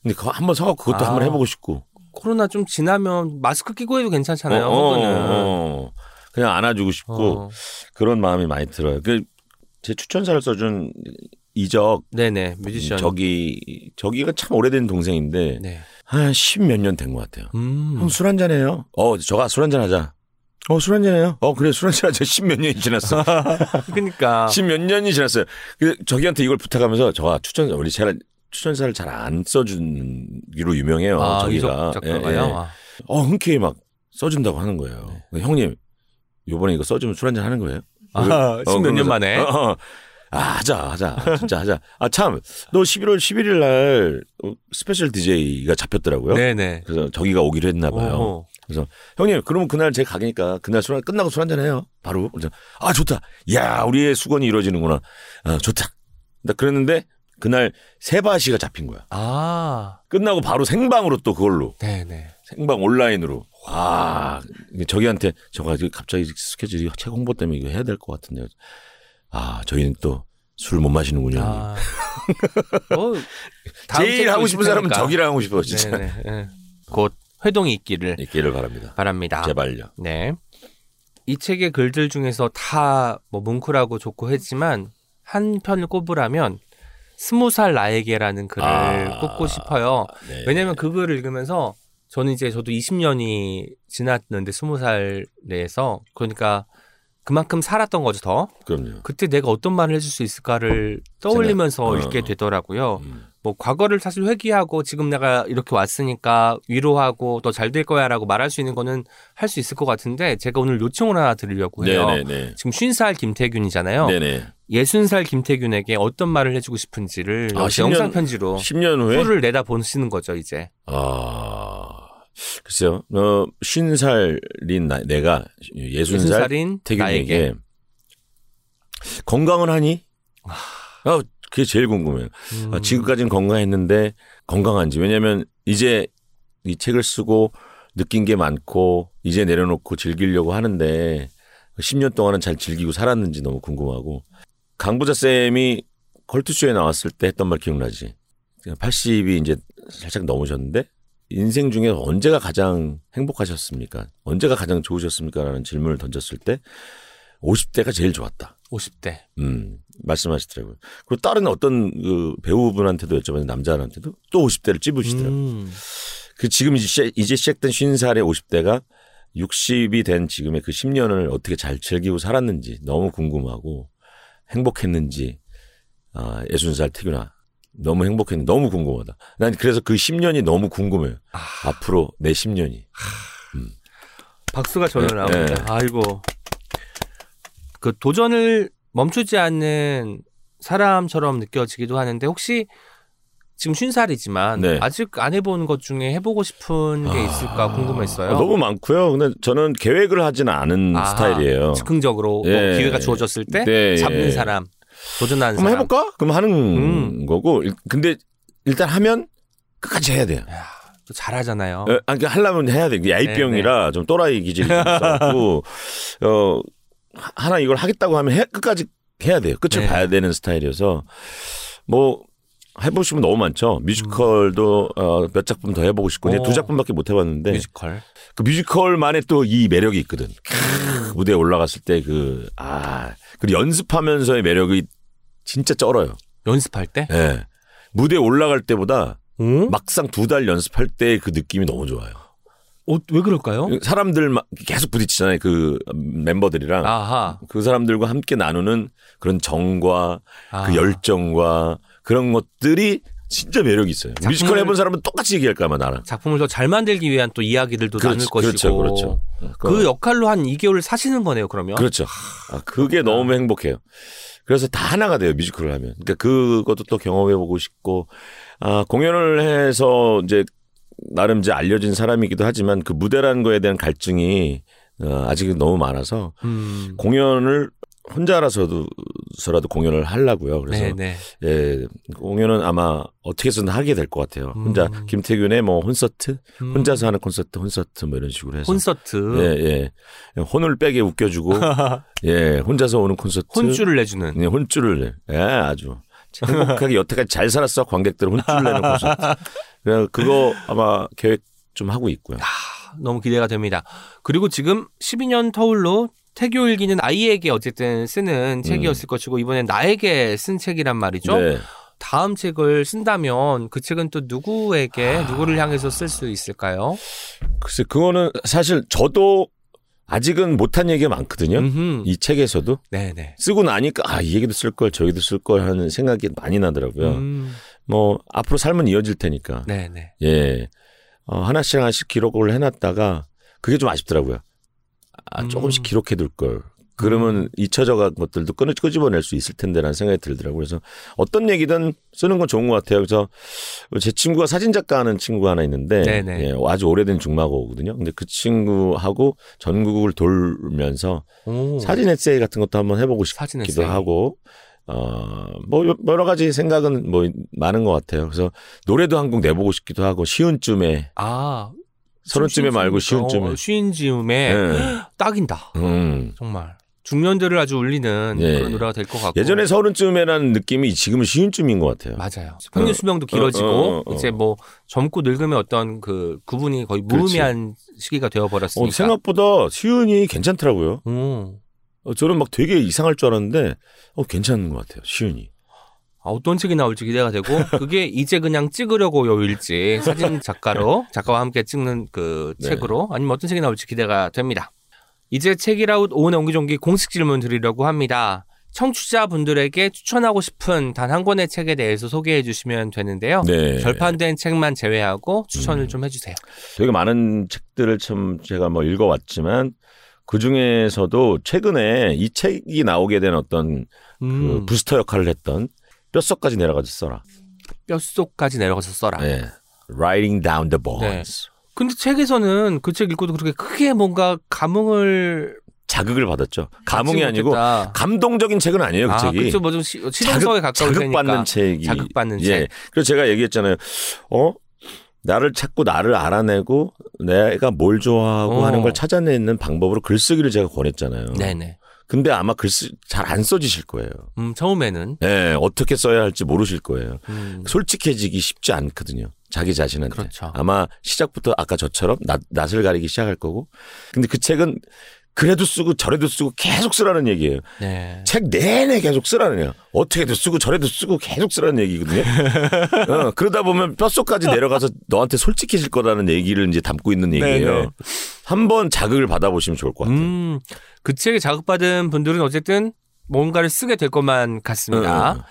근데 그거 한번 서갖고 그것도 아. 한번 해보고 싶고. 코로나 좀 지나면 마스크 끼고 해도 괜찮잖아요. 어, 어, 그거는. 어. 그냥 안아주고 싶고 어. 그런 마음이 많이 들어요. 그 제 추천사를 써준 이적 네네 뮤지션. 저기 저기가 참 오래된 동생인데 네. 한십몇 년 된 것 같아요. 음. 형술 한잔 해요. 어 저가 술 한잔 하자. 어 술 한잔 해요. 어 그래 술 한잔 하자. 십몇 년이 지났어. 그러니까. 십몇 년이 지났어요. 그 적이한테 이걸 부탁하면서 적이가 추천 우리 잘 추천사를 잘 안 써준기로 유명해요. 아, 적이가. 예. 예. 아. 어 흔쾌히 막 써준다고 하는 거예요. 형님 요번에 이거 써주면 술 한잔 하는 거예요? 아, 어, 십몇 년 그러면서, 만에. 어, 어. 아, 하자, 하자. 진짜 하자. 아, 참. 너 11월 11일 날 어, special DJ가 잡혔더라고요. 네네. 그래서 적이가 오기로 했나 봐요. 어허. 형님, 그러면 그날 제가 가니까 그날 술, 한- 끝나고 술 한잔 해요. 바로. 그래서 아, 좋다. 야, 우리의 수건이 이루어지는구나. 아, 좋다. 나 그랬는데 그날 세바시가 잡힌 거야. 아. 끝나고 바로 생방으로 또 그걸로. 네네. 생방 온라인으로. 아, 이게 저기한테 저가 갑자기 스케줄이 책 홍보 때문에 이거 해야 될 것 같은데. 아, 저희는 또술못 마시는군요. 아. 뭐, 제일 하고 싶은 사람은. 저기를 하고 싶어요, 진짜. 네네. 네. 곧 회동이 있기를 있기를 바랍니다. 바랍니다. 제발요. 네. 이 책의 글들 중에서 다 뭐 뭉클하고 좋고 했지만 한 편을 꼽으라면 스무 살 나에게라는 글을 아. 꼽고 싶어요. 네. 왜냐면 그 글을 읽으면서 저는 이제 저도 20년이 지났는데 스무 살 내에서 그러니까 그만큼 살았던 거죠 더. 그럼요. 그때 내가 어떤 말을 해줄 수 있을까를 떠올리면서 생각- 어. 읽게 되더라고요. 음. 뭐 과거를 사실 회귀하고 지금 내가 이렇게 왔으니까 위로하고 더 잘 될 거야라고 말할 수 있는 거는 할 수 있을 것 같은데 제가 오늘 요청을 하나 드리려고 해요. 네네네. 지금 50살 김태균이잖아요. 네네. 60살 김태균에게 어떤 말을 해주고 싶은지를 아, 여기 10년 영상 편지로 10년 후에? 후를 내다 보시는 거죠 이제. 아, 글쎄요. 어, 50살인 나, 내가 60살 60살인 태균에게. 건강은 하니? 아, 그게 제일 궁금해요. 음, 아, 지금까지는 건강했는데 건강한지. 왜냐면 이제 이 책을 쓰고 느낀 게 많고 이제 내려놓고 즐기려고 하는데 10년 동안은 잘 즐기고 살았는지 너무 궁금하고 강부자 쌤이 컬투쇼에 나왔을 때 했던 말 기억나지? 80이 이제 살짝 넘으셨는데 인생 중에 언제가 가장 행복하셨습니까? 언제가 가장 좋으셨습니까? 라는 질문을 던졌을 때 50대가 제일 좋았다. 50대. 음, 말씀하시더라고요. 그리고 다른 어떤 그 배우분한테도 여쭤봤는데 남자한테도 또 50대를 찝으시더라고요. 음. 그 지금 이제, 시작, 이제 시작된 50살의 50대가 60이 된 지금의 그 10년을 어떻게 잘 즐기고 살았는지 너무 궁금하고 행복했는지 아, 60살 태균아 너무 행복했는지 너무 궁금하다. 난 그래서 그 10년이 너무 궁금해요. 앞으로 내 10년이. 박수가 절로 네, 나옵니다. 네. 아이고. 그 도전을 멈추지 않는 사람처럼 느껴지기도 하는데 혹시 지금 50살이지만 네. 아직 안 해본 것 중에 해보고 싶은 게 있을까 궁금했어요. 아, 너무 많고요. 근데 저는 계획을 하지는 않은 아하, 스타일이에요. 즉흥적으로 뭐 예. 기회가 주어졌을 때 네, 잡는 예. 사람, 도전하는 한번 사람. 해볼까? 그럼 하는 음. 거고. 일- 근데 일단 하면 끝까지 해야 돼요. 야, 또 잘하잖아요. 어, 아니, 그러니까 하려면 해야 돼. 야이병이라 좀 또라이 기질이 좀 있어갖고, 어, 하- 하나 이걸 하겠다고 하면 해, 끝까지 해야 돼요. 끝을 네. 봐야 되는 스타일이어서, 뭐, 해보시면 너무 많죠. 뮤지컬도 어, 몇 작품 더 해보고 싶고, 오. 두 작품밖에 못 해봤는데, 뮤지컬. 그 뮤지컬만의 또 이 매력이 있거든. 크, 무대에 올라갔을 때 그, 아, 그리고 연습하면서의 매력이 진짜 쩔어요. 연습할 때? 예. 무대에 올라갈 때보다 어? 막상 두 달 연습할 때 그 느낌이 너무 좋아요. 어, 왜 그럴까요? 사람들 막 계속 부딪히잖아요. 그 멤버들이랑 아하. 그 사람들과 함께 나누는 그런 정과 아. 그 열정과 그런 것들이 진짜 매력이 있어요. 뮤지컬 해본 사람은 똑같이 얘기할 거야, 아마 나랑. 작품을 더 잘 만들기 위한 또 이야기들도 나눌 것이고. 그렇죠, 그렇죠. 그 역할로 한 2개월 사시는 거네요, 그러면. 그렇죠. 아, 그게 너무 행복해요. 그래서 다 하나가 돼요, 뮤지컬을 하면. 그러니까 그것도 또 경험해 보고 싶고, 아, 공연을 해서 이제 나름 이제 알려진 사람이기도 하지만 그 무대라는 거에 대한 갈증이 어, 아직은 너무 많아서 음. 공연을 혼자라서도 서라도 공연을 하려고요. 그래서 네네. 예, 공연은 아마 어떻게 해서든 하게 될 것 같아요. 혼자 음. 김태균의 뭐 콘서트, 음. 혼자서 하는 콘서트, 콘서트 뭐 이런 식으로 해서 콘서트. 예, 예. 혼을 빼게 웃겨주고 예, 혼자서 오는 콘서트. 혼주를 내주는. 예, 혼줄을 내. 예, 아주 행복하게 여태까지 잘 살았어 관객들 혼줄 내는 콘서트. 그래 그거 아마 계획 좀 하고 있고요. 너무 기대가 됩니다. 그리고 지금 12년 터울로 태교 일기는 아이에게 어쨌든 쓰는 책이었을 것이고 이번엔 나에게 쓴 책이란 말이죠. 네. 다음 책을 쓴다면 그 책은 또 누구에게 아. 누구를 향해서 쓸 수 있을까요? 글쎄 그거는 사실 저도 아직은 못한 얘기가 많거든요. 음흠. 이 책에서도 네네. 쓰고 나니까 아 이 얘기도 쓸 걸저 얘기도 쓸 걸 하는 생각이 많이 나더라고요. 음. 뭐 앞으로 삶은 이어질 테니까 네네. 예 어, 하나씩 하나씩 기록을 해놨다가 그게 좀 아쉽더라고요. 아, 조금씩 음. 기록해 둘 걸. 그러면 잊혀져 간 것들도 끄, 끄집어낼 수 있을 텐데라는 생각이 들더라고요. 그래서 어떤 얘기든 쓰는 건 좋은 것 같아요. 그래서 제 친구가 사진 작가 하는 친구가 하나 있는데 네네. 예, 아주 오래된 중마고거든요. 근데 그 친구하고 전국을 돌면서 오. 사진 에세이 같은 것도 한번 해보고 싶기도. 하고 어뭐 여러 가지 생각은 뭐 많은 것 같아요. 그래서 노래도 한 곡 내보고 싶기도 하고 시운쯤에 아 서른쯤에 말고 시운쯤에 쉬운 즈음에 예. 딱인다. 음. 정말 중년들을 아주 울리는 예. 그런 노래가 될 것 같고 예전에 서른쯤에라는 느낌이 지금은 시운쯤인 것 같아요. 맞아요. 평균 어. 수명도 길어지고 어, 어, 어, 어. 이제 뭐 젊고 늙으면 어떤 그 구분이 거의. 무의미한 시기가 되어 어, 버렸으니까. 생각보다 시운이 괜찮더라고요. 오. 어, 저는 막 되게 이상할 줄 알았는데 어, 괜찮은 것 같아요. 시운이. 아, 어떤 책이 나올지 기대가 되고 그게 이제 그냥 찍으려고 요일지 사진 작가로 작가와 함께 찍는 그 네. 책으로 아니면 어떤 책이 나올지 기대가 됩니다. 이제 책이라웃 오은의 옹기종기 공식 질문 드리려고 합니다. 청취자분들에게 추천하고 싶은 단 한 권의 책에 대해서 소개해 주시면 되는데요. 네. 결판된 책만 제외하고 추천을 음. 좀 해주세요. 되게 많은 책들을 참 제가 뭐 읽어왔지만 그 중에서도 최근에 이 책이 나오게 된 어떤 그 음, 부스터 역할을 했던 뼛속까지 내려가서 써라. 뼛속까지 내려가서 써라. 네. Writing down the bones. 근데 책에서는 그 책 읽고도 그렇게 크게 뭔가 감흥을 자극을 받았죠. 감흥이 아니고 못했다. 감동적인 책은 아니에요. 그 아, 책이. 그쵸. 뭐좀 실용성에 가까울 자극받는 테니까. 책이 자극받는 예. 책. 그래서 제가 얘기했잖아요. 어? 나를 찾고 나를 알아내고 내가 뭘 좋아하고 어. 하는 걸 찾아내는 방법으로 글쓰기를 제가 권했잖아요. 네네. 근데 아마 글잘안 써지실 거예요. 음, 처음에는. 예, 어떻게 써야 할지 모르실 거예요. 음, 솔직해지기 쉽지 않거든요. 자기 자신한테. 그렇죠. 아마 시작부터 아까 저처럼 낯, 낯을 가리기 시작할 거고. 근데 그 책은 그래도 쓰고 저래도 쓰고 계속 쓰라는 얘기예요. 네. 책 내내 계속 쓰라는 얘기야. 어떻게도 쓰고 저래도 쓰고 계속 쓰라는 얘기거든요. 어, 그러다 보면 뼛속까지 내려가서 너한테 솔직해질 거라는 얘기를 이제 담고 있는 얘기예요. 네네. 한번 자극을 받아보시면 좋을 것 같아요. 음, 그 책에 자극받은 분들은 어쨌든 뭔가를 쓰게 될 것만 같습니다. 응, 응.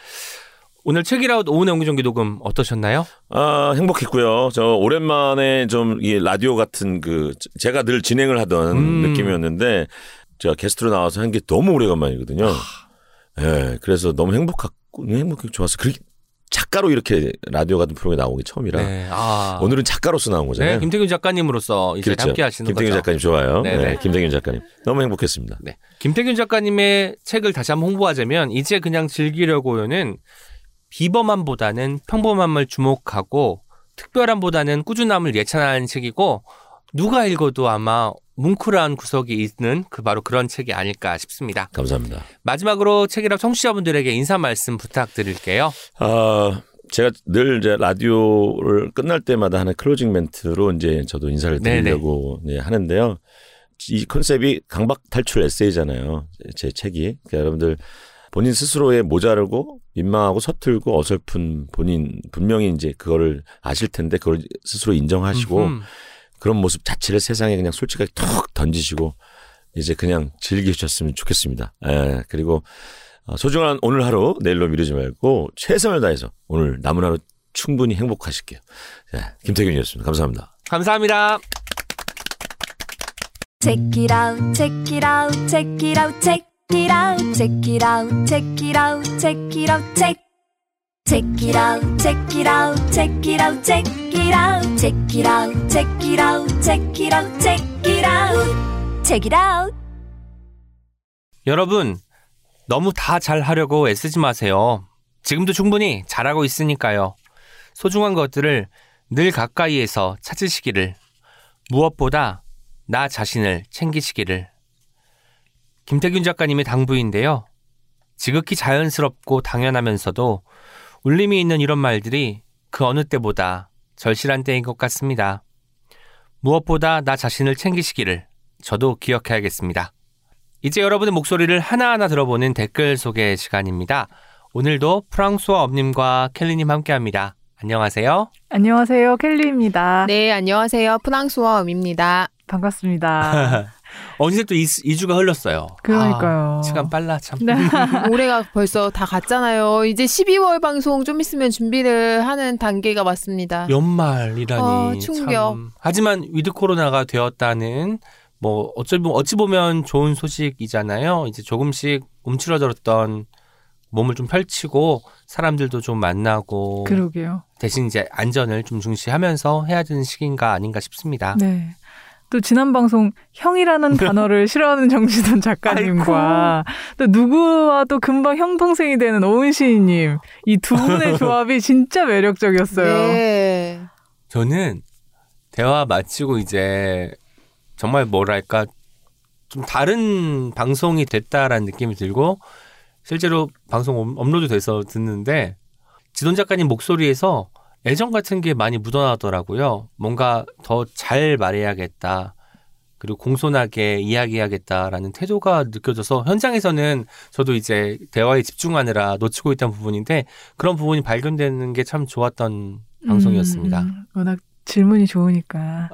오늘 책이라웃 오은의 옹기종기 녹음 어떠셨나요? 아, 행복했고요. 저 오랜만에 좀 이 라디오 같은 그 제가 늘 진행을 하던 음. 느낌이었는데 제가 게스트로 나와서 한 게 너무 오래간만이거든요. 예, 그래서 너무 행복하고 행복해 좋았어. 그렇게 작가로 이렇게 라디오 같은 프로그램에 게 처음이라 네. 아. 오늘은 작가로서 나온 거잖아요. 네, 김태균 작가님으로서 이제 그렇죠. 함께 하시는 김태균 거죠. 작가님 좋아요. 네네. 네, 김태균 작가님 너무 행복했습니다. 네. 김태균 작가님의 책을 다시 한번 홍보하자면 이제 그냥 즐기려고요는 비범함보다는 평범함을 주목하고 특별함보다는 꾸준함을 예찬하는 책이고 누가 읽어도 아마 뭉클한 구석이 있는 그 바로 그런 책이 아닐까 싶습니다. 감사합니다. 마지막으로 책이라 청취자분들에게 인사 말씀 부탁드릴게요. 아, 제가 늘 이제 라디오를 끝날 때마다 하는 closing 멘트로 이제 저도 인사를. 드리려고 네, 하는데요. 이 컨셉이 강박 탈출 에세이잖아요. 제 책이. 그러니까 여러분들 본인 스스로에 모자르고 민망하고 서툴고 어설픈 본인 분명히 이제 그거를 아실 텐데 그걸 스스로 인정하시고 음흠. 그런 모습 자체를 세상에 그냥 솔직하게 툭 던지시고 이제 그냥 즐기셨으면 좋겠습니다. 예, 그리고 어, 소중한 오늘 하루 내일로 미루지 말고 최선을 다해서 오늘 남은 하루 충분히 행복하실게요. 자, 김태균이었습니다. 감사합니다. 감사합니다. Check it out, check it out, check it out, check it out, check it out, check it out, check it out, check. Check it out, check it out, check it out, check it out, check it out, check it out, check it out, check it out, check it out. 여러분, 너무 다 잘하려고 애쓰지 마세요. 지금도 충분히 잘하고 있으니까요. 소중한 것들을 늘 가까이에서 찾으시기를. 무엇보다 나 자신을 챙기시기를. 김태균 작가님의 당부인데요. 지극히 자연스럽고 당연하면서도 울림이 있는 이런 말들이 그 어느 때보다 절실한 때인 것 같습니다. 무엇보다 나 자신을 챙기시기를 저도 기억해야겠습니다. 이제 여러분의 목소리를 하나하나 들어보는 댓글 소개 시간입니다. 오늘도 프랑스와 엄님과 켈리님 함께합니다. 안녕하세요. 안녕하세요. 켈리입니다. 네, 안녕하세요. 프랑스와 음입니다. 반갑습니다. 어느새 또 2, 주가 흘렀어요. 그러니까요. 아, 시간 빨라 참. 네. 올해가 벌써 다 갔잖아요. 이제 12월 방송 좀 있으면 준비를 하는 단계가 왔습니다. 연말이라니. 어, 충격. 참. 하지만 위드 코로나가 되었다는 뭐 어찌 보면 어찌 보면 좋은 소식이잖아요. 이제 조금씩 움츠러들었던 몸을 좀 펼치고 사람들도 좀 만나고 그러게요. 대신 이제 안전을 좀 중시하면서 해야 되는 시기인가 아닌가 싶습니다. 네. 또 지난 방송 형이라는 단어를 싫어하는 정지돈 작가님과 또 누구와도 금방 형 동생이 되는 오은 시인님 이 두 분의 조합이 진짜 매력적이었어요. 네. 저는 대화 마치고 이제 정말 뭐랄까 좀 다른 방송이 됐다라는 느낌이 들고 실제로 방송 업- 업로드 돼서 듣는데 지돈 작가님 목소리에서 애정 같은 게 많이 묻어나더라고요. 뭔가 더 잘 말해야겠다. 그리고 공손하게 이야기해야겠다라는 태도가 느껴져서 현장에서는 저도 이제 대화에 집중하느라 놓치고 있던 부분인데 그런 부분이 발견되는 게 참 좋았던 방송이었습니다. 음, 워낙 질문이 좋으니까.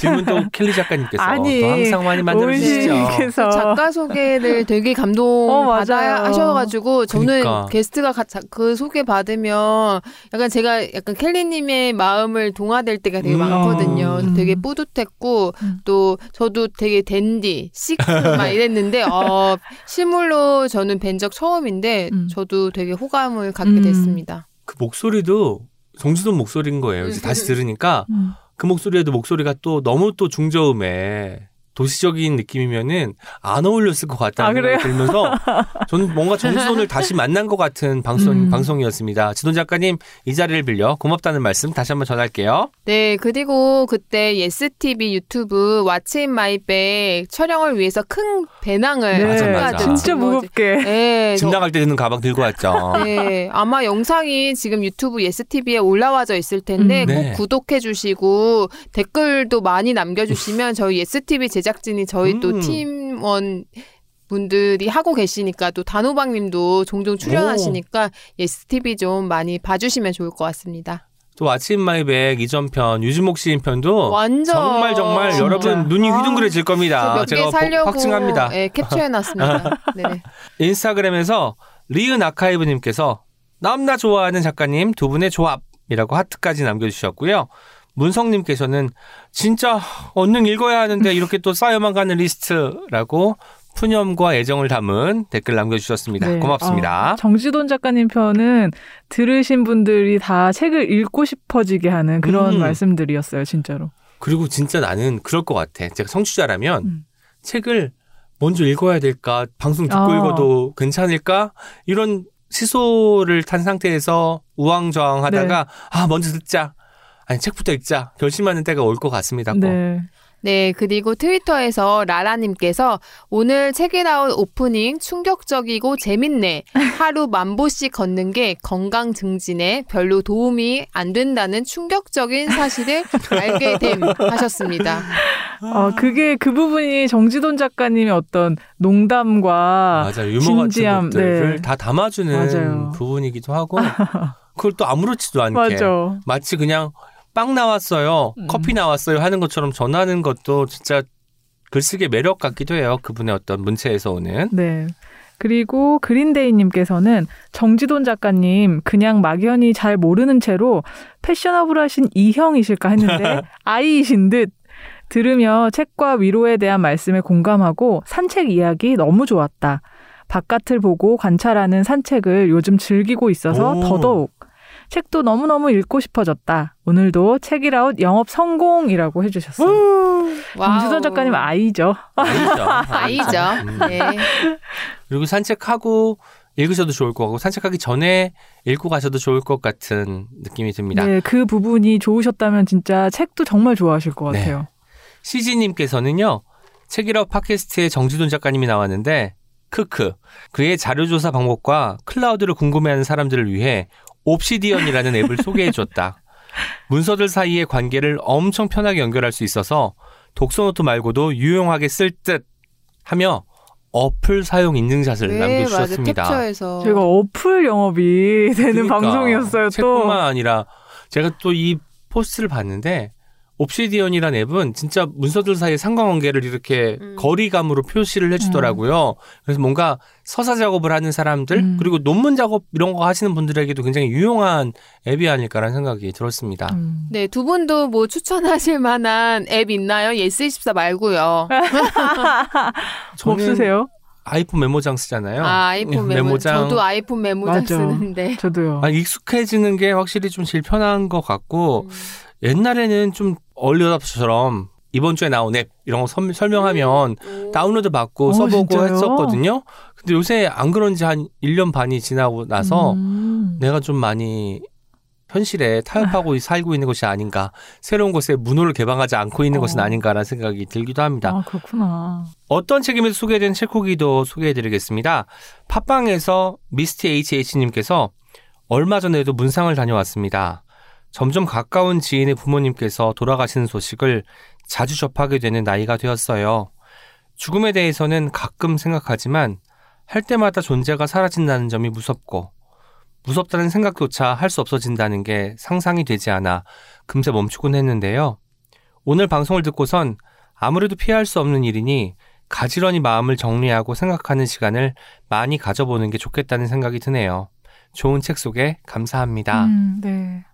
질문도 켈리 작가님께서 아니, 또 항상 많이 만들어 주시죠. 오은씨께서 작가 소개를 되게 감동 어, 받아. 하셔가지고 저는 그러니까. 게스트가 가- 그 소개 받으면 약간 제가 약간 켈리님의 마음을 동화될 때가 되게 음. 많거든요. 음. 되게 뿌듯했고 음. 또 저도 되게 댄디, 시크 막 이랬는데 어, 실물로 저는 뵌 적 처음인데 음. 저도 되게 호감을 갖게 음. 됐습니다. 그 목소리도 정지돈 목소리인 거예요. 이제 다시 들으니까 음. 그 목소리에도 목소리가 또 너무 또 중저음에 도시적인 느낌이면은 안 어울렸을 것 같다는 아? 생각이 들면서 저는 뭔가 정지돈을 다시 만난 것 같은 방송, 음. 방송이었습니다. 지돈 작가님 이 자리를 빌려 고맙다는 말씀 다시 한번 전할게요. 네, 그리고 그때 예스TV 유튜브 What's in my bag 촬영을 위해서 큰 배낭을 네, 맞아, 맞아. 진짜 무겁게. 네, 집 저- 나갈 때 드는 가방 들고 왔죠. 네, 아마 영상이 지금 유튜브 예스TV에 올라와져 있을 텐데 음. 꼭 네. 구독해 주시고 댓글도 많이 남겨주시면 저희 예스TV 제작진이 저희 또 음. 팀원 분들이 하고 계시니까 또 단호박님도 종종 출연하시니까 예스TV 좀 많이 봐주시면 좋을 것 같습니다. 또 What's in my bag 이전편 유주목 시인 편도 완전 정말 정말 진짜. 여러분 눈이 아, 휘둥그레질 겁니다. 제가 살려고 확증합니다. 예, 캡처해놨습니다. 네. 인스타그램에서 리은 아카이브님께서 너무나 좋아하는 작가님 두 분의 조합이라고 하트까지 남겨주셨고요. 문성님께서는 진짜 얼른 읽어야 하는데 이렇게 또 쌓여만 가는 리스트라고 푸념과 애정을 담은 댓글 남겨주셨습니다. 네. 고맙습니다. 아, 정지돈 작가님 편은 들으신 분들이 다 책을 읽고 싶어지게 하는 그런 음. 말씀들이었어요, 진짜로. 그리고 진짜 나는 그럴 것 같아. 제가 성취자라면 음. 책을 먼저 읽어야 될까? 방송 듣고 아. 읽어도 괜찮을까? 이런 시소를 탄 상태에서 우왕좌왕하다가 네. 아 먼저 듣자. 아니 책부터 읽자. 결심하는 때가 올 것 같습니다. 꼭. 네. 네, 그리고 트위터에서 라라님께서 오늘 책이라운 오프닝 충격적이고 재밌네. 하루 만 보씩 걷는 게 건강 증진에 별로 도움이 안 된다는 충격적인 사실을 알게 됨 하셨습니다. 어, 그게 그 부분이 정지돈 작가님의 어떤 농담과 맞아요. 유머 진지함, 같은 것들을 네. 다 담아주는 맞아요. 부분이기도 하고 그걸 또 아무렇지도 않게 맞아. 마치 그냥 빵 나왔어요, 음. 커피 나왔어요 하는 것처럼 전하는 것도 진짜 글쓰기의 매력 같기도 해요. 그분의 어떤 문체에서 오는. 네. 그리고 그린데이님께서는 정지돈 작가님 그냥 막연히 잘 모르는 채로 패셔너블하신 이형이실까 했는데 아이이신 듯 들으며 책과 위로에 대한 말씀에 공감하고 산책 이야기 너무 좋았다. 바깥을 보고 관찰하는 산책을 요즘 즐기고 있어서 오. 더더욱 책도 너무너무 읽고 싶어졌다. 오늘도 책이라웃 영업 성공이라고 해주셨어요. 정지돈 작가님 아이죠. 아니죠. 아이죠. 음. 네. 그리고 산책하고 읽으셔도 좋을 것 같고 산책하기 전에 읽고 가셔도 좋을 것 같은 느낌이 듭니다. 네, 그 부분이 좋으셨다면 진짜 책도 정말 좋아하실 것 네. 같아요. 시지님께서는요 책이라웃 팟캐스트에 정지돈 작가님이 나왔는데 크크 그의 자료조사 방법과 클라우드를 궁금해하는 사람들을 위해 옵시디언이라는 앱을 소개해줬다. 문서들 사이의 관계를 엄청 편하게 연결할 수 있어서 독서노트 말고도 유용하게 쓸 듯 하며 어플 사용 인증샷을 네, 맞아. 남겨주셨습니다. 캡처해서. 저희가 어플 영업이 되는 그러니까 방송이었어요. 또 책뿐만 아니라 제가 또 이 포스트를 봤는데 Obsidian이란 앱은 진짜 문서들 사이의 상관관계를 이렇게 음. 거리감으로 표시를 해주더라고요. 그래서 뭔가 서사 작업을 하는 사람들 음. 그리고 논문 작업 이런 거 하시는 분들에게도 굉장히 유용한 앱이 아닐까라는 생각이 들었습니다. 음. 네, 두 분도 뭐 추천하실 만한 앱 있나요? 예스24 말고요. 뭐 쓰세요? 아이폰 메모장 쓰잖아요. 아, 아이폰 메모. 메모장. 저도 아이폰 메모장 맞아. 쓰는데. 저도요. 아, 익숙해지는 게 확실히 좀 제일 편한 것 같고 음. 옛날에는 좀 얼리어답처럼 이번 주에 나온 앱 이런 거 설- 설명하면 다운로드 받고 어, 써보고 진짜요? 했었거든요. 근데 요새 안 그런 지 한 1년 반이 지나고 나서 음. 내가 좀 많이 현실에 타협하고 살고 있는 것이 아닌가. 새로운 곳에 문호를 개방하지 않고 있는 어. 것은 아닌가라는 생각이 들기도 합니다. 아 그렇구나. 어떤 책임에서 소개된 책 후기도 소개해드리겠습니다. 팟빵에서 미스티 HH님께서 얼마 전에도 문상을 다녀왔습니다. 점점 가까운 지인의 부모님께서 돌아가시는 소식을 자주 접하게 되는 나이가 되었어요. 죽음에 대해서는 가끔 생각하지만 할 때마다 존재가 사라진다는 점이 무섭고 무섭다는 생각조차 할 수 없어진다는 게 상상이 되지 않아 금세 멈추곤 했는데요. 오늘 방송을 듣고선 아무래도 피할 수 없는 일이니 가지런히 마음을 정리하고 생각하는 시간을 많이 가져보는 게 좋겠다는 생각이 드네요. 좋은 책 소개 감사합니다. 음, 네.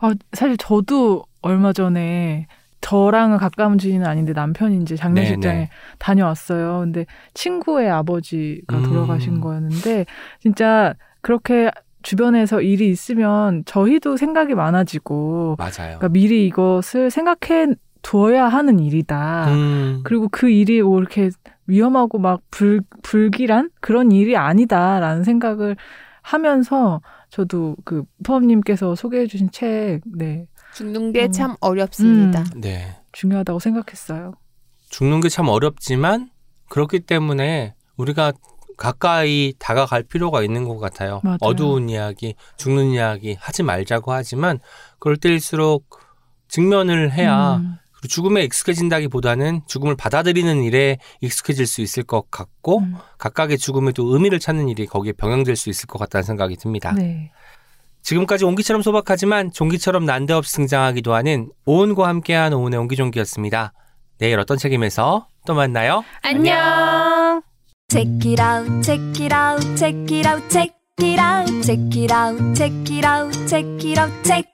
아 사실 저도 얼마 전에 저랑은 가까운 지인은 아닌데 이제 장례식장에 네네. 다녀왔어요. 근데 친구의 아버지가 음. 돌아가신 거였는데 진짜 그렇게 주변에서 일이 있으면 저희도 생각이 많아지고 맞아요. 그러니까 미리 이것을 생각해 둬야 하는 일이다. 음. 그리고 그 일이 뭐 이렇게 위험하고 막 불, 불길한 그런 일이 아니다라는 생각을 하면서 저도 그 포함님께서 소개해 주신 책, 네, 죽는 게 음. 참 어렵습니다. 음. 네. 중요하다고 생각했어요. 죽는 게 참 어렵지만 그렇기 때문에 우리가 가까이 다가갈 필요가 있는 것 같아요. 맞아요. 어두운 이야기, 죽는 이야기 하지 말자고 하지만 그럴 때일수록 직면을 해야 음. 그리고 죽음에 익숙해진다기보다는 죽음을 받아들이는 일에 익숙해질 수 있을 것 같고 음. 각각의 죽음에 또 의미를 찾는 일이 거기에 병행될 수 있을 것 같다는 생각이 듭니다. 네. 지금까지 옹기처럼 소박하지만 종기처럼 난데없이 등장하기도 하는 오은과 함께한 오은의 옹기종기였습니다. 내일 어떤 책임에서 또 만나요. 안녕. Check it out, check it out, check it out, check it out, check it out, check it out, check it out, check.